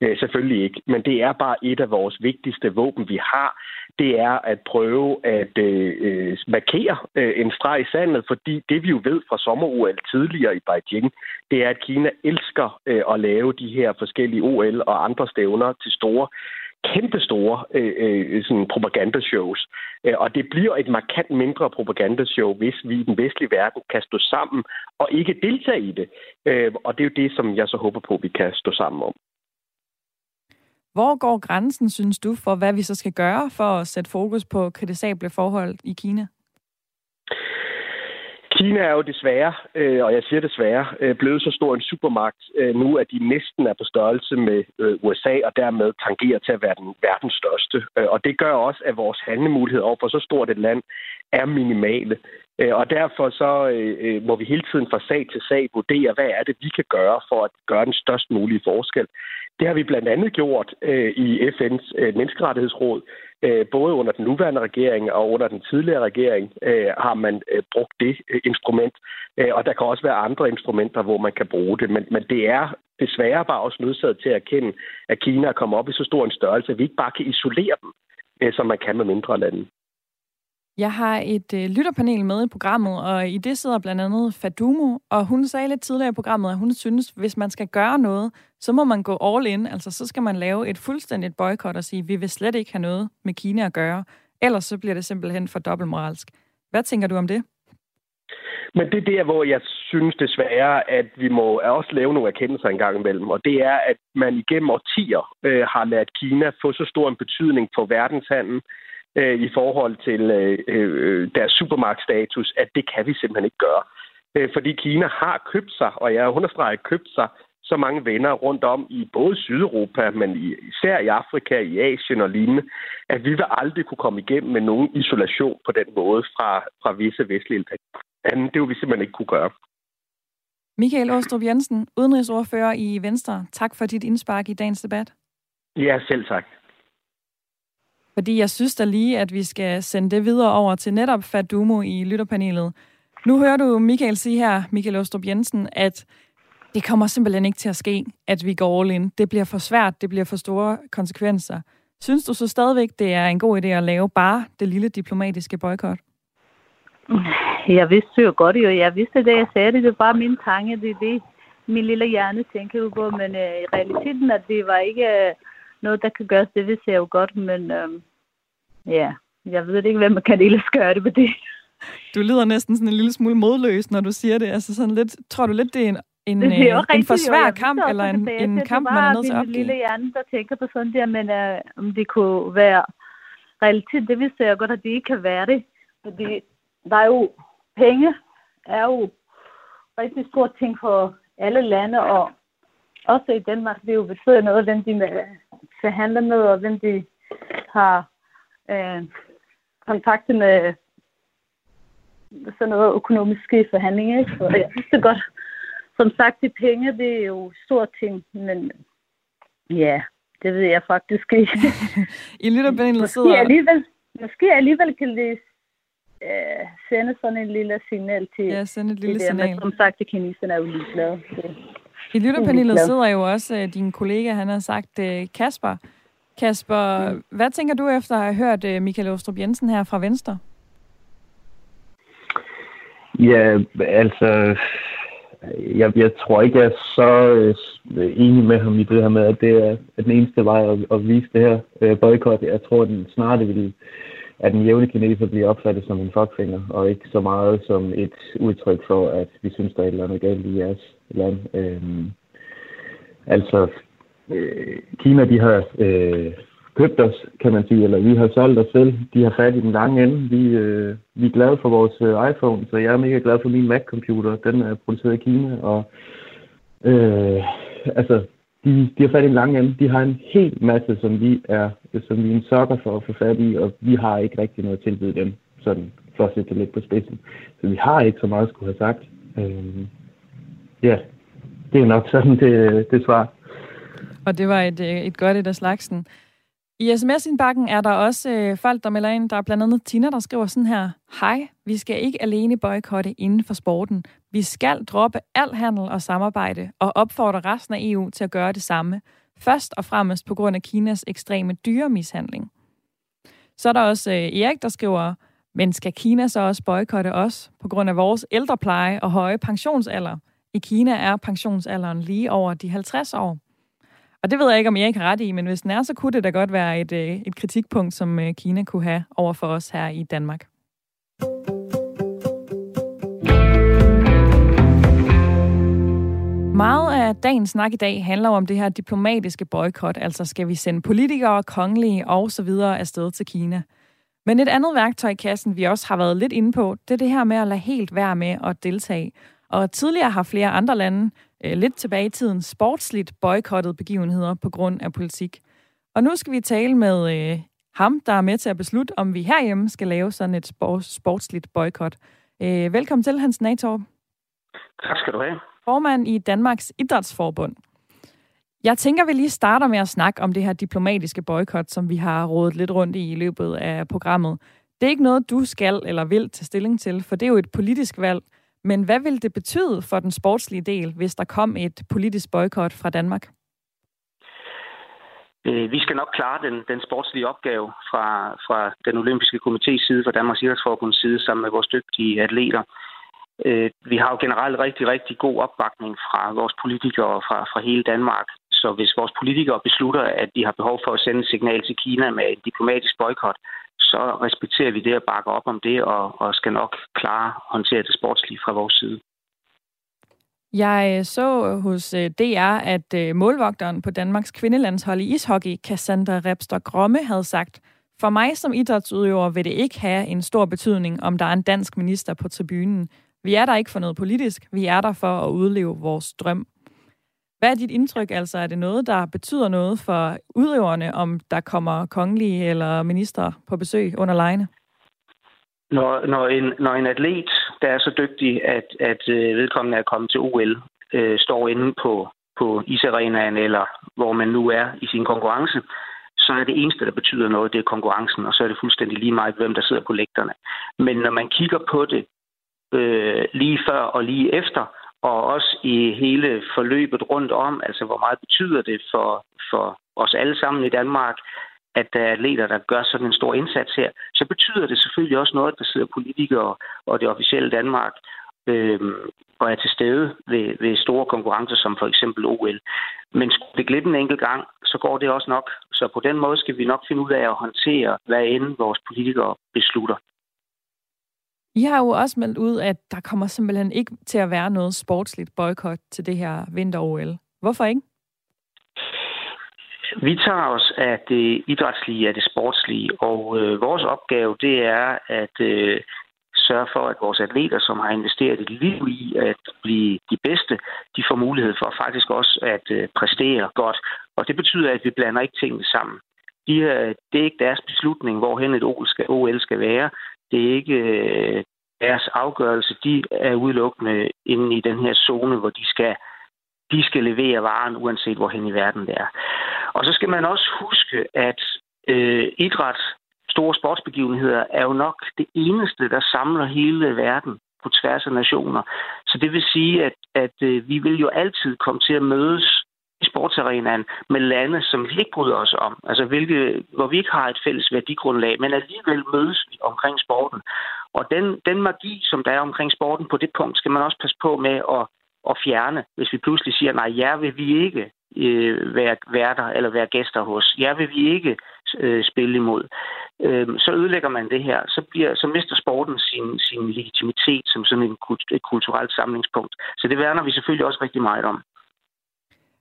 Øh, selvfølgelig ikke. Men det er bare et af vores vigtigste våben, vi har. Det er at prøve at øh, øh, markere øh, en streg i sandet, fordi det vi jo ved fra sommer-OL tidligere i Beijing, det er, at Kina elsker øh, at lave de her forskellige OL og andre stævner til store kæmpe store øh, øh, sådan propagandashows. Øh, og det bliver et markant mindre propagandashow, hvis vi i den vestlige verden kan stå sammen og ikke deltage i det. Øh, og det er jo det, som jeg så håber på, at vi kan stå sammen om. Hvor går grænsen, synes du, for hvad vi så skal gøre for at sætte fokus på kritisable forhold i Kina? Kina er jo desværre, øh, og jeg siger desværre, øh, blevet så stor en supermagt øh, nu, at de næsten er på størrelse med øh, USA, og dermed tangerer til at være den verdens største. Øh, og det gør også, at vores handlemuligheder over for så stort et land er minimale. Øh, og derfor så øh, øh, må vi hele tiden fra sag til sag vurdere, hvad er det, vi kan gøre for at gøre den størst mulige forskel. Det har vi blandt andet gjort i FN's menneskerettighedsråd, Øh, både under den nuværende regering og under den tidligere regering øh, har man øh, brugt det instrument. Og der kan også være andre instrumenter, hvor man kan bruge det. Men, men det er desværre bare også nødsaget til at erkende, at Kina er kommet op i så stor en størrelse, at vi ikke bare kan isolere dem, som man kan med mindre lande. Jeg har et øh, lytterpanel med i programmet, og i det sidder blandt andet Fadumo, og hun sagde lidt tidligere i programmet, at hun synes, hvis man skal gøre noget, så må man gå all in, altså så skal man lave et fuldstændigt boykot og sige, vi vil slet ikke have noget med Kina at gøre, ellers så bliver det simpelthen for dobbeltmoralsk. Hvad tænker du om det? Men det er der, hvor jeg synes desværre, at vi må også lave nogle erkendelser en gang imellem. Og det er, at man igennem årtier øh, har ladet Kina få så stor en betydning for verdenshandlen, øh, i forhold til øh, øh, deres supermarkedstatus, at det kan vi simpelthen ikke gøre. Øh, fordi Kina har købt sig, og jeg understreger købt sig, så mange venner rundt om i både Sydeuropa, men især i Afrika, i Asien og lignende, at vi vil aldrig kunne komme igennem med nogen isolation på den måde fra, fra visse vestlige lande. Det vil vi simpelthen ikke kunne gøre. Michael Åstrup Jensen, udenrigsordfører i Venstre. Tak for dit indspark i dagens debat. Ja, selv tak. Fordi jeg synes da lige, at vi skal sende det videre over til netop Fadumo i lytterpanelet. Nu hører du Michael sige her, Michael Ostrup Jensen, at det kommer simpelthen ikke til at ske, at vi går all in. Det bliver for svært, det bliver for store konsekvenser. Synes du så stadigvæk, det er en god idé at lave bare det lille diplomatiske boykot? Jeg vidste jo godt, jo. Jeg vidste det, jeg sagde det. Det var min tanke. Det er det, min lille hjerne tænker på. Men øh, i realiteten, at det var ikke... øh, noget, der kan gøres, det vidste jeg jo godt, men øhm, ja, jeg ved ikke, hvem man kan ellers gøre det på det. Du lyder næsten sådan en lille smule modløs, når du siger det. Altså sådan lidt, tror du lidt, det er en, en, det er en for svær kamp, eller en, en kamp, man er nødt til at opgive? Lille hjerne, der tænker på sådan der, men uh, om det kunne være realitet, det vidste jeg godt, at det ikke kan være det. Fordi der er jo penge, er jo rigtig stor ting for alle lande, og også i Danmark, det jo betyder noget, hvem de forhandler med, og hvem de har øh, kontakt med sådan noget økonomiske forhandlinger. Ikke? Så jeg synes det godt. Som sagt, de penge, det er jo store ting, men ja, det ved jeg faktisk ikke. I lytterpanelet sidder... Måske alligevel, måske alligevel kan det øh, sende sådan en lille signal til... Ja, sende et lille signal. Men som sagt, det kineserne er jo ligeglade. I lytterpanelet sidder jo også uh, din kollega, han har sagt uh, Kasper. Kasper, mm. hvad tænker du efter at have hørt uh, Michael Ostrup Jensen her fra Venstre? Ja, altså, jeg, jeg tror ikke, jeg er så uh, enig med ham i det her med, at det er at den eneste vej at, at vise det her uh, boykot. Jeg tror, at den snart vil at den jævne kineser bliver opfattet som en fuckfinger, og ikke så meget som et udtryk for, at vi synes, der er et eller andet galt i jeres land. Øh, altså, øh, Kina, de har øh, købt os, kan man sige, eller vi har solgt os selv. De har fat i den lange ende. Vi, øh, vi er glade for vores øh, iPhone, så jeg er mega glad for min Mac-computer. Den er produceret i Kina, og øh, altså, de, de har fat i en lang ende. De har en hel masse, som vi er, som vi er en sokker for at få fat i, og vi har ikke rigtig noget at tilbyde dem, sådan for at sætte det lidt på spidsen. Så vi har ikke så meget at skulle have sagt. Øh, ja, det er nok sådan det, det svar. Og det var et, øh, et godt et af slagsen. I sms-indbakken er der også øh, folk, der melder ind. Der er blandt andet Tina, der skriver sådan her. Hej, vi skal ikke alene boykotte inden for sporten. Vi skal droppe al handel og samarbejde og opfordre resten af EU til at gøre det samme. Først og fremmest på grund af Kinas ekstreme dyremishandling. Så er der også øh, Erik, der skriver, men skal Kina så også boykotte os på grund af vores ældrepleje og høje pensionsalder? I Kina er pensionsalderen lige over de 50 år. Og det ved jeg ikke, om jeg ikke har ret i, men hvis den er, så kunne det da godt være et, øh, et kritikpunkt, som øh, Kina kunne have over for os her i Danmark. Meget af dagens snak i dag handler om det her diplomatiske boykot, altså skal vi sende politikere, kongelige og så videre afsted til Kina. Men et andet værktøj i kassen, vi også har været lidt inde på, det er det her med at lade helt være med at deltage. Og tidligere har flere andre lande, øh, lidt tilbage i tiden, sportsligt boykottet begivenheder på grund af politik. Og nu skal vi tale med øh, ham, der er med til at beslutte, om vi herhjemme skal lave sådan et sportsligt boykot. Øh, velkommen til, Hans Natorp. Tak skal du have formand i Danmarks Idrætsforbund. Jeg tænker, vi lige starter med at snakke om det her diplomatiske boykot, som vi har rådet lidt rundt i i løbet af programmet. Det er ikke noget, du skal eller vil tage stilling til, for det er jo et politisk valg. Men hvad vil det betyde for den sportslige del, hvis der kom et politisk boykot fra Danmark? Øh, vi skal nok klare den, den sportslige opgave fra, fra den olympiske komités side, fra Danmarks Idrætsforbunds side, sammen med vores dygtige atleter. Øh, vi har jo generelt rigtig, rigtig god opbakning fra vores politikere og fra, fra hele Danmark. Så hvis vores politikere beslutter, at de har behov for at sende et signal til Kina med en diplomatisk boykot, så respekterer vi det og bakker op om det, og, og skal nok klare håndtere det sportslige fra vores side. Jeg øh, så øh, hos øh, DR, at målvogteren på Danmarks kvindelandshold i ishockey, Cassandra Repster Gromme, havde sagt, for mig som idrætsudøver vil det ikke have en stor betydning, om der er en dansk minister på tribunen. Vi er der ikke for noget politisk. Vi er der for at udleve vores drøm. Hvad er dit indtryk? Altså, er det noget, der betyder noget for udøverne, om der kommer kongelige eller minister på besøg under lejene? Når, når, en, når en atlet, der er så dygtig, at, at øh, vedkommende er kommet til OL, øh, står inde på, på isarenaen, eller hvor man nu er i sin konkurrence, så er det eneste, der betyder noget, det er konkurrencen, og så er det fuldstændig lige meget, hvem der sidder på lægterne. Men når man kigger på det øh, lige før og lige efter, og også i hele forløbet rundt om, altså hvor meget betyder det for, for os alle sammen i Danmark, at der er atleter, der gør sådan en stor indsats her, så betyder det selvfølgelig også noget, at der sidder politikere og det officielle Danmark øh, og er til stede ved, ved store konkurrencer, som for eksempel OL. Men skulle det glippe en enkelt gang, så går det også nok. Så på den måde skal vi nok finde ud af at håndtere, hvad end vores politikere beslutter. I har jo også meldt ud, at der kommer simpelthen ikke til at være noget sportsligt boykot til det her vinter-OL. Hvorfor ikke? Vi tager os af det idrætslige, af det sportslige, og øh, vores opgave det er at øh, sørge for, at vores atleter, som har investeret et liv i at blive de bedste, de får mulighed for faktisk også at øh, præstere godt. Og det betyder, at vi blander ikke tingene sammen. De, øh, det er ikke deres beslutning, hvorhen et OL skal, OL skal være. Det er ikke øh, deres afgørelse. De er udelukkende inde i den her zone, hvor de skal, de skal levere varen, uanset hvorhen i verden det er. Og så skal man også huske, at øh, idræt, store sportsbegivenheder, er jo nok det eneste, der samler hele verden på tværs af nationer. Så det vil sige, at, at øh, vi vil jo altid komme til at mødes sportsarenaen med lande, som vi ikke bryder os om. Altså hvilke, hvor vi ikke har et fælles værdigrundlag, men alligevel mødes vi omkring sporten. Og den, den magi, som der er omkring sporten på det punkt, skal man også passe på med at, at fjerne, hvis vi pludselig siger, nej, jer vil vi ikke øh, være værter eller være gæster hos. Jer vil vi ikke øh, spille imod. Øh, så ødelægger man det her. Så, bliver, så mister sporten sin, sin legitimitet som sådan en, et kulturelt samlingspunkt. Så det værner vi selvfølgelig også rigtig meget om.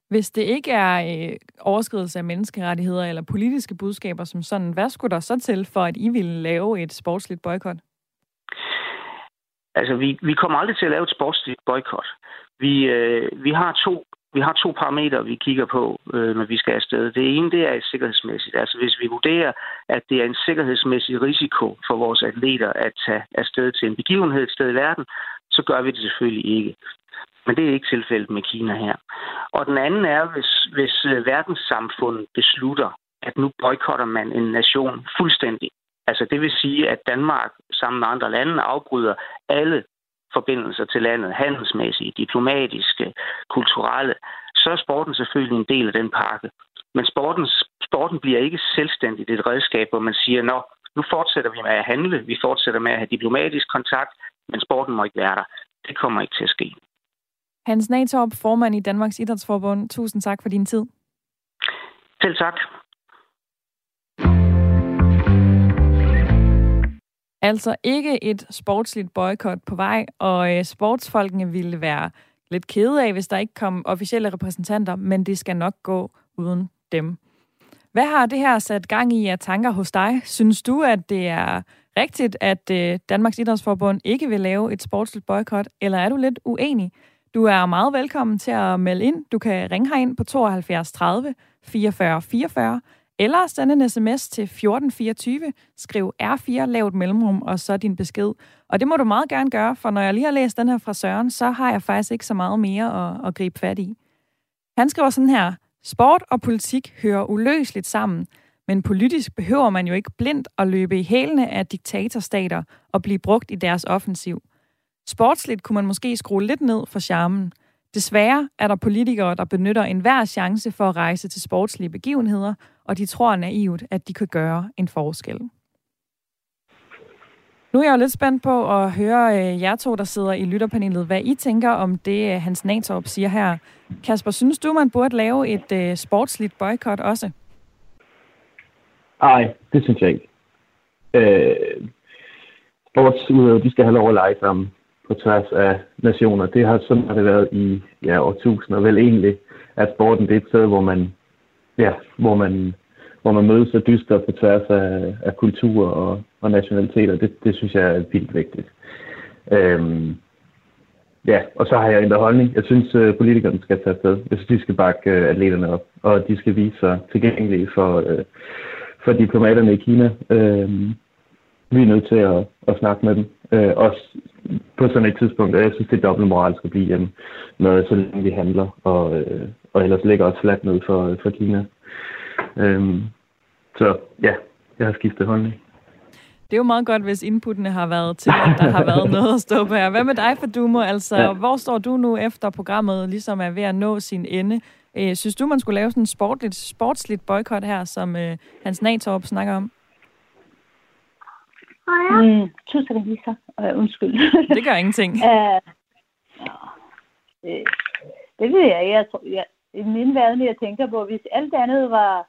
Hvis det ikke er øh, overskridelse af menneskerettigheder eller politiske budskaber som sådan, hvad skulle der så til for, at I ville lave et sportsligt boykot? Altså, vi, vi kommer aldrig til at lave et sportsligt boykot. Vi, øh, vi har to vi har to parametre, vi kigger på, øh, når vi skal afsted. Det ene, det er sikkerhedsmæssigt. Altså hvis vi vurderer, at det er en sikkerhedsmæssig risiko for vores atleter at tage afsted til en begivenhed et sted i verden, så gør vi det selvfølgelig ikke. Men det er ikke tilfældet med Kina her. Og den anden er, hvis, hvis øh, verdenssamfundet beslutter, at nu boykotter man en nation fuldstændig. Altså det vil sige, at Danmark sammen med andre lande afbryder alle forbindelser til landet, handelsmæssige, diplomatiske, kulturelle, så er sporten selvfølgelig en del af den pakke. Men sporten, sporten bliver ikke selvstændigt et redskab, hvor man siger, nå, nu fortsætter vi med at handle, vi fortsætter med at have diplomatisk kontakt, men sporten må ikke være der. Det kommer ikke til at ske. Hans Natorp, formand i Danmarks Idrætsforbund. Tusind tak for din tid. Selv tak. Altså ikke et sportsligt boykot på vej, og øh, sportsfolkene ville være lidt kede af, hvis der ikke kom officielle repræsentanter, men det skal nok gå uden dem. Hvad har det her sat gang i af tanker hos dig? Synes du, at det er rigtigt, at øh, Danmarks Idrætsforbund ikke vil lave et sportsligt boykot, eller er du lidt uenig? Du er meget velkommen til at melde ind. Du kan ringe herind på 72 30 44 44, eller sende en sms til 1424, skriv R4, lav et mellemrum, og så din besked. Og det må du meget gerne gøre, for når jeg lige har læst den her fra Søren, så har jeg faktisk ikke så meget mere at, at gribe fat i. Han skriver sådan her, sport og politik hører uløseligt sammen, men politisk behøver man jo ikke blindt at løbe i hælene af diktatorstater og blive brugt i deres offensiv. Sportsligt kunne man måske skrue lidt ned for charmen – Desværre er der politikere, der benytter enhver chance for at rejse til sportslige begivenheder, og de tror naivt, at de kan gøre en forskel. Nu er jeg jo lidt spændt på at høre øh, jer to, der sidder i lytterpanelet, hvad I tænker om det, øh, Hans Natorp siger her. Kasper, synes du, man burde lave et øh, sportsligt boykot også? Nej, det synes jeg ikke. Øh, sportsudøvere, de skal have lov at lege sammen på tværs af nationer. Det har sådan har det været i ja, årtusinder. Vel egentlig, at sporten det er et sted, hvor man, ja, hvor man, hvor man mødes og dyster på tværs af, af kultur og, og nationaliteter. Det, det synes jeg er vildt vigtigt. Øhm, ja, og så har jeg ændret holdning. Jeg synes, øh, politikerne skal tage afsted. Jeg synes, de skal bakke øh, atleterne op, og de skal vise sig tilgængelige for, øh, for diplomaterne i Kina. Øhm, vi er nødt til at, at snakke med dem. Øh, også på sådan et tidspunkt, og jeg synes, det er dobbelt moral skal blive hjemme, når så længe vi handler, og, øh, og ellers ligger også fladt ned for, for Kina. Øhm, så ja, jeg har skiftet holdning. Det er jo meget godt, hvis inputtene har været til, at der har været noget at stå på her. Hvad med dig, for Dumo? Altså, ja. hvor står du nu efter programmet ligesom er ved at nå sin ende? Øh, synes du, man skulle lave sådan en sportligt, sportsligt boykot her, som øh, Hans Natorp snakker om? Mm, tusind Lisa. Uh, undskyld. Det gør ingenting. uh, ja. det, det ved jeg. jeg, tror, jeg I min verden, jeg tænker på, hvis alt andet var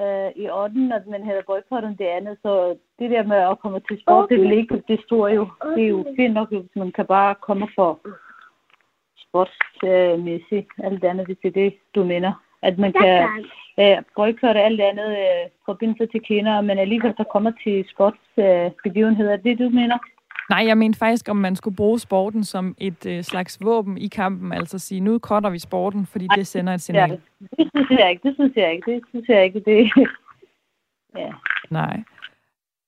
uh, i orden, at man havde boykottet det andet, så det der med at komme til sport, okay. det vil ikke, det står jo, det er jo fint nok, hvis man kan bare komme for sportsmæssigt, alt andet, hvis det er det, du mener at man kan øh, boykotte alt andet øh, forbindelse til Kina, men alligevel så kommer til sportsbegivenheder. Øh, det, du mener? Nej, jeg mener faktisk, om man skulle bruge sporten som et øh, slags våben i kampen, altså sige, nu cutter vi sporten, fordi det sender et signal. Ja, det synes jeg ikke, det synes jeg ikke, det synes jeg ikke, det... ja. Nej.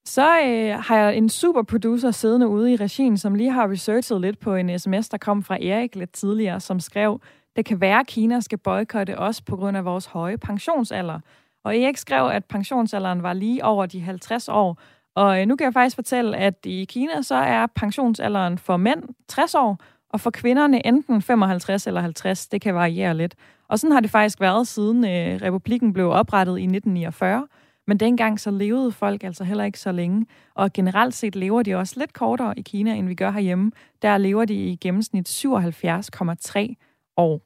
Så øh, har jeg en super producer siddende ude i regien, som lige har researchet lidt på en sms, der kom fra Erik lidt tidligere, som skrev, det kan være, at Kina skal boykotte os på grund af vores høje pensionsalder. Og Erik skrev, at pensionsalderen var lige over de 50 år. Og øh, nu kan jeg faktisk fortælle, at i Kina så er pensionsalderen for mænd 60 år, og for kvinderne enten 55 eller 50. Det kan variere lidt. Og sådan har det faktisk været, siden øh, republikken blev oprettet i 1949. Men dengang så levede folk altså heller ikke så længe. Og generelt set lever de også lidt kortere i Kina, end vi gør herhjemme. Der lever de i gennemsnit 77,3 år.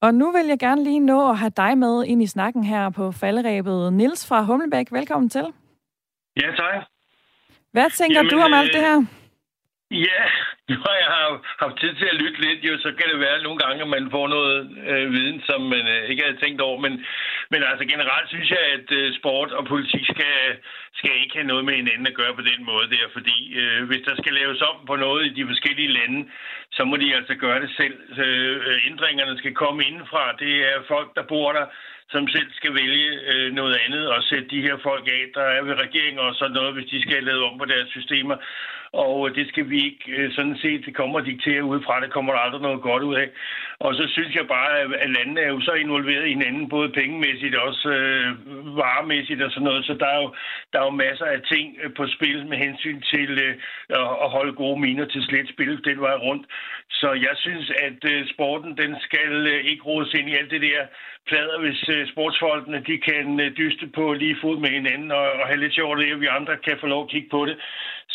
Og nu vil jeg gerne lige nå at have dig med ind i snakken her på falderæbet. Nils fra Humlebæk, velkommen til. Ja, tak. Hvad tænker Jamen, du om alt det her? Ja, når jeg har haft tid til at lytte lidt, jo, så kan det være nogle gange, at man får noget øh, viden, som man øh, ikke havde tænkt over. Men, men altså generelt synes jeg, at øh, sport og politik skal, skal ikke have noget med hinanden at gøre på den måde der. Fordi øh, hvis der skal laves om på noget i de forskellige lande, så må de altså gøre det selv. Øh, ændringerne skal komme indenfra. Det er folk, der bor der, som selv skal vælge øh, noget andet og sætte de her folk af, der er ved regeringen og sådan noget, hvis de skal lave om på deres systemer. Og øh, det skal vi ikke øh, sådan set, det kommer og diktere udefra, det kommer der aldrig noget godt ud af. Og så synes jeg bare, at landene er jo så involveret i hinanden, både pengemæssigt og også øh, varemæssigt og sådan noget, så der er, jo, der er jo masser af ting øh, på spil med hensyn til øh, at holde gode miner til slet spil den vej rundt. Så jeg synes, at øh, sporten, den skal øh, ikke rådes ind i alt det der plader, hvis øh, sportsfolkene, de kan øh, dyste på lige fod med hinanden og, og have lidt sjovt det, at vi andre kan få lov at kigge på det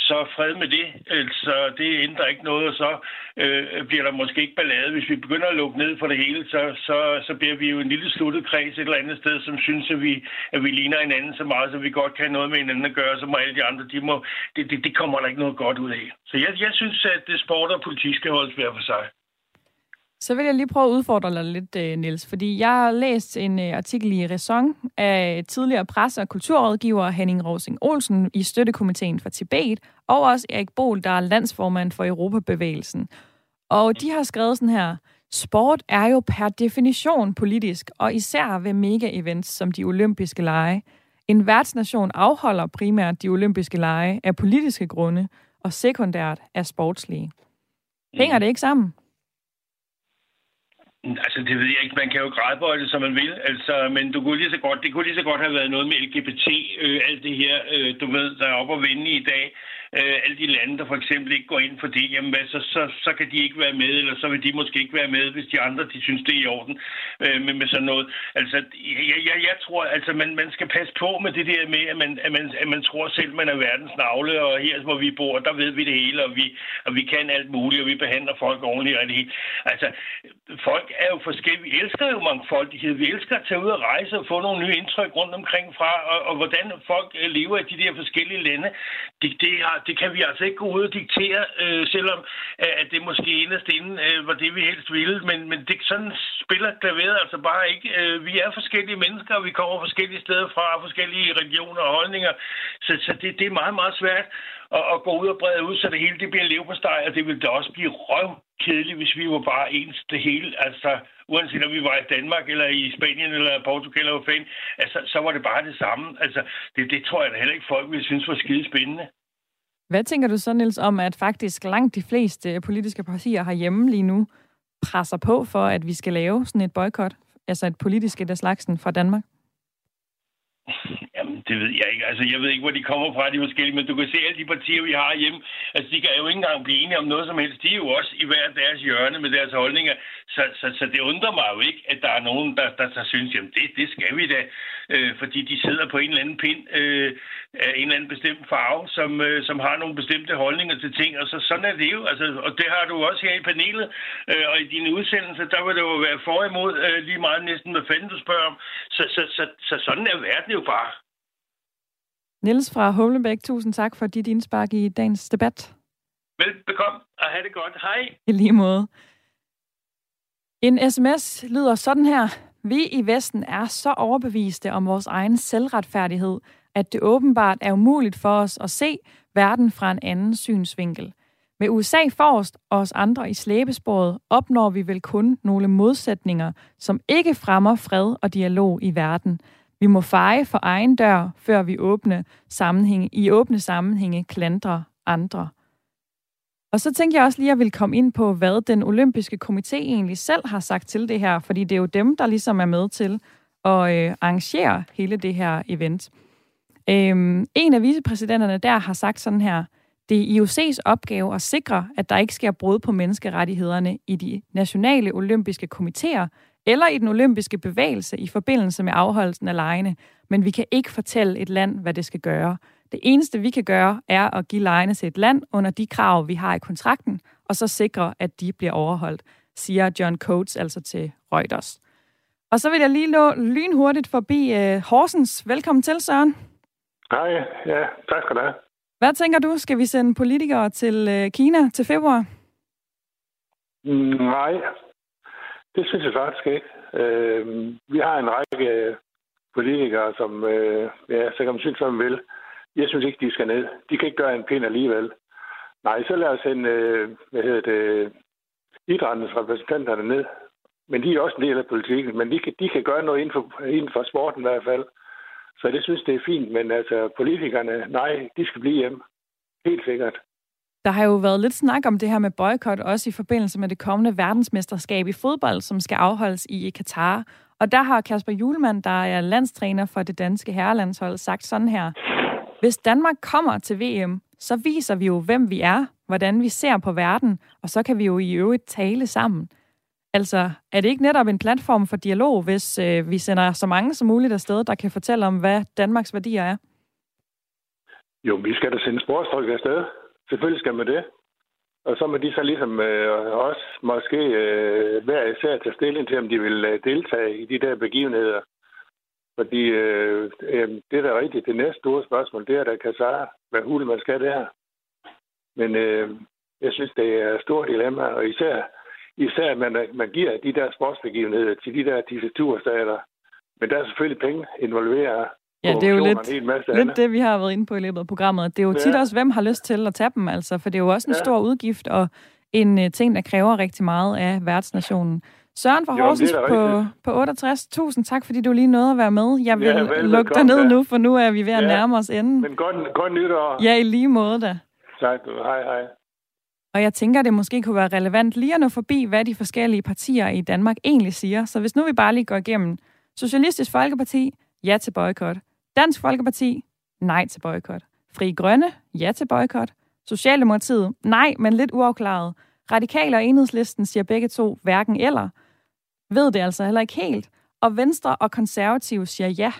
så fred med det. Altså, det ændrer ikke noget, og så øh, bliver der måske ikke ballade. Hvis vi begynder at lukke ned for det hele, så, så, så bliver vi jo en lille sluttet kreds et eller andet sted, som synes, at vi, at vi ligner hinanden så meget, så vi godt kan noget med hinanden at gøre, så må alle de andre, de må, det, det, det kommer der ikke noget godt ud af. Så jeg, jeg synes, at det sport og politik skal holdes hver for sig. Så vil jeg lige prøve at udfordre dig lidt, øh, Niels, fordi jeg har læst en øh, artikel i Ræson af tidligere presse- og kulturrådgiver Henning Rosing Olsen i Støttekomiteen for Tibet, og også Erik Bol, der er landsformand for Europabevægelsen. Og de har skrevet sådan her, sport er jo per definition politisk, og især ved mega-events som de olympiske lege. En værtsnation afholder primært de olympiske lege af politiske grunde, og sekundært af sportslige. Hænger det ikke sammen? Altså, det ved jeg ikke. Man kan jo grædbøjle, som man vil. Altså, men du kunne lige så godt, det kunne lige så godt have været noget med LGBT, øh, alt det her, øh, du ved, der er op og vende i dag øh, alle de lande, der for eksempel ikke går ind for det, jamen hvad, så, så, så kan de ikke være med, eller så vil de måske ikke være med, hvis de andre de synes, det er i orden øh, med, med sådan noget. Altså, jeg, jeg, jeg tror, altså man, man skal passe på med det der med, at man, at man, at man tror selv, man er verdens navle, og her, hvor vi bor, der ved vi det hele, og vi, og vi kan alt muligt, og vi behandler folk ordentligt og det hele. Altså, folk er jo forskellige. Vi elsker jo mangfoldighed. Vi elsker at tage ud og rejse og få nogle nye indtryk rundt omkring fra, og, og hvordan folk øh, lever i de der forskellige lande. Det, det, har, det kan vi altså ikke gå ud og diktere, øh, selvom øh, at det måske inderst inden øh, var det, vi helst ville. Men, men det, sådan spiller klaveret altså bare ikke. Øh, vi er forskellige mennesker, og vi kommer forskellige steder fra, forskellige regioner og holdninger. Så, så det, det er meget, meget svært at, at gå ud og brede ud, så det hele det bliver leverpostej, og det vil da også blive røv kedeligt, hvis vi var bare ens det hele. Altså, uanset om vi var i Danmark, eller i Spanien, eller Portugal, eller hvad fanden, altså, så var det bare det samme. Altså, det, det tror jeg da heller ikke, folk ville synes var skide spændende. Hvad tænker du så, Niels, om at faktisk langt de fleste politiske partier herhjemme lige nu presser på for, at vi skal lave sådan et boykot, altså et politisk et af slagsen fra Danmark? Jamen, det ved jeg ikke. Altså, jeg ved ikke, hvor de kommer fra, de forskellige, men du kan se, alle de partier, vi har hjemme, altså, de kan jo ikke engang blive enige om noget som helst. De er jo også i hver deres hjørne med deres holdninger. Så, så, så det undrer mig jo ikke, at der er nogen, der, der, der synes, jamen, det, det skal vi da. Øh, fordi de sidder på en eller anden pind øh, af en eller anden bestemt farve, som, øh, som har nogle bestemte holdninger til ting. Og så, sådan er det jo. Altså, og det har du også her i panelet. Øh, og i dine udsendelser, der vil det jo være for imod øh, lige meget næsten, hvad fanden du spørger om. Så, så, så, så sådan er verden jo bare. Niels fra Humlebæk, tusind tak for dit indspark i dagens debat. Velbekomme, og have det godt. Hej. I lige måde. En sms lyder sådan her. Vi i Vesten er så overbeviste om vores egen selvretfærdighed, at det åbenbart er umuligt for os at se verden fra en anden synsvinkel. Med USA forrest og os andre i slæbesporet opnår vi vel kun nogle modsætninger, som ikke fremmer fred og dialog i verden – vi må feje for egen dør, før vi åbne sammenhænge, i åbne sammenhænge klandrer andre. Og så tænker jeg også lige, at jeg vil komme ind på, hvad den olympiske komité egentlig selv har sagt til det her, fordi det er jo dem, der ligesom er med til at øh, arrangere hele det her event. Øhm, en af vicepræsidenterne der har sagt sådan her, det er IOC's opgave at sikre, at der ikke sker brud på menneskerettighederne i de nationale olympiske komiteer, eller i den olympiske bevægelse i forbindelse med afholdelsen af lejene, men vi kan ikke fortælle et land, hvad det skal gøre. Det eneste, vi kan gøre, er at give lejene til et land under de krav, vi har i kontrakten, og så sikre, at de bliver overholdt, siger John Coates altså til Reuters. Og så vil jeg lige nå lynhurtigt forbi uh, Horsens. Velkommen til, Søren. Hej, ja, tak skal du have. Hvad tænker du? Skal vi sende politikere til uh, Kina til februar? Nej, det synes jeg faktisk ikke. Øh, vi har en række politikere, som, øh, ja, så kan man synes, hvad man vil. Jeg synes ikke, de skal ned. De kan ikke gøre en pind alligevel. Nej, så lad os sende, øh, hvad hedder det, idrættens repræsentanter ned. Men de er også en del af politikken, men de kan, de kan gøre noget inden for, inden for sporten i hvert fald. Så det synes det er fint, men altså politikerne, nej, de skal blive hjem. Helt sikkert. Der har jo været lidt snak om det her med boykot, også i forbindelse med det kommende verdensmesterskab i fodbold, som skal afholdes i Katar. Og der har Kasper Julemand, der er landstræner for det danske herrelandshold, sagt sådan her. Hvis Danmark kommer til VM, så viser vi jo, hvem vi er, hvordan vi ser på verden, og så kan vi jo i øvrigt tale sammen. Altså, er det ikke netop en platform for dialog, hvis øh, vi sender så mange som muligt afsted, der kan fortælle om, hvad Danmarks værdier er? Jo, vi skal da sende sportstryk afsted. Selvfølgelig skal man det. Og så må de så ligesom øh, også måske øh, hver især tage stilling til, om de vil øh, deltage i de der begivenheder. Fordi øh, øh, det er da rigtigt. Det næste store spørgsmål, det er da Kassar, hvad hul man skal der. Men øh, jeg synes, det er et stort dilemma, og især, især at man, man giver de der sportsbegivenheder til de der diktaturstater. Men der er selvfølgelig penge involveret. Ja, det er jo lidt, lidt det, vi har været inde på i løbet af programmet. Det er jo tit ja. også, hvem har lyst til at tage dem, altså, for det er jo også en ja. stor udgift og en uh, ting, der kræver rigtig meget af værtsnationen. Søren fra Horsens på, på 68. Tusind tak, fordi du lige nåede at være med. Jeg vil ja, vel, lukke dig ned ja. nu, for nu er vi ved at ja. nærme os enden. Men godt, godt nytår. Ja, i lige måde da. Tak. Hej, hej. Og jeg tænker, det måske kunne være relevant lige at nå forbi, hvad de forskellige partier i Danmark egentlig siger. Så hvis nu vi bare lige går igennem Socialistisk Folkeparti, ja til boykot. Dansk Folkeparti, nej til boykot. Fri Grønne, ja til boykot. Socialdemokratiet, nej, men lidt uafklaret. Radikale og Enhedslisten siger begge to hverken eller. Ved det altså heller ikke helt. Og Venstre og Konservative siger ja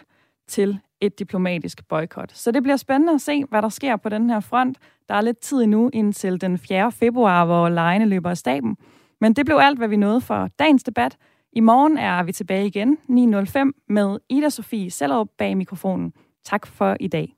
til et diplomatisk boykot. Så det bliver spændende at se, hvad der sker på den her front. Der er lidt tid endnu indtil den 4. februar, hvor lejene løber af staben. Men det blev alt, hvad vi nåede for dagens debat. I morgen er vi tilbage igen 9.05 med Ida Sofie Sellerup bag mikrofonen. Tak for i dag.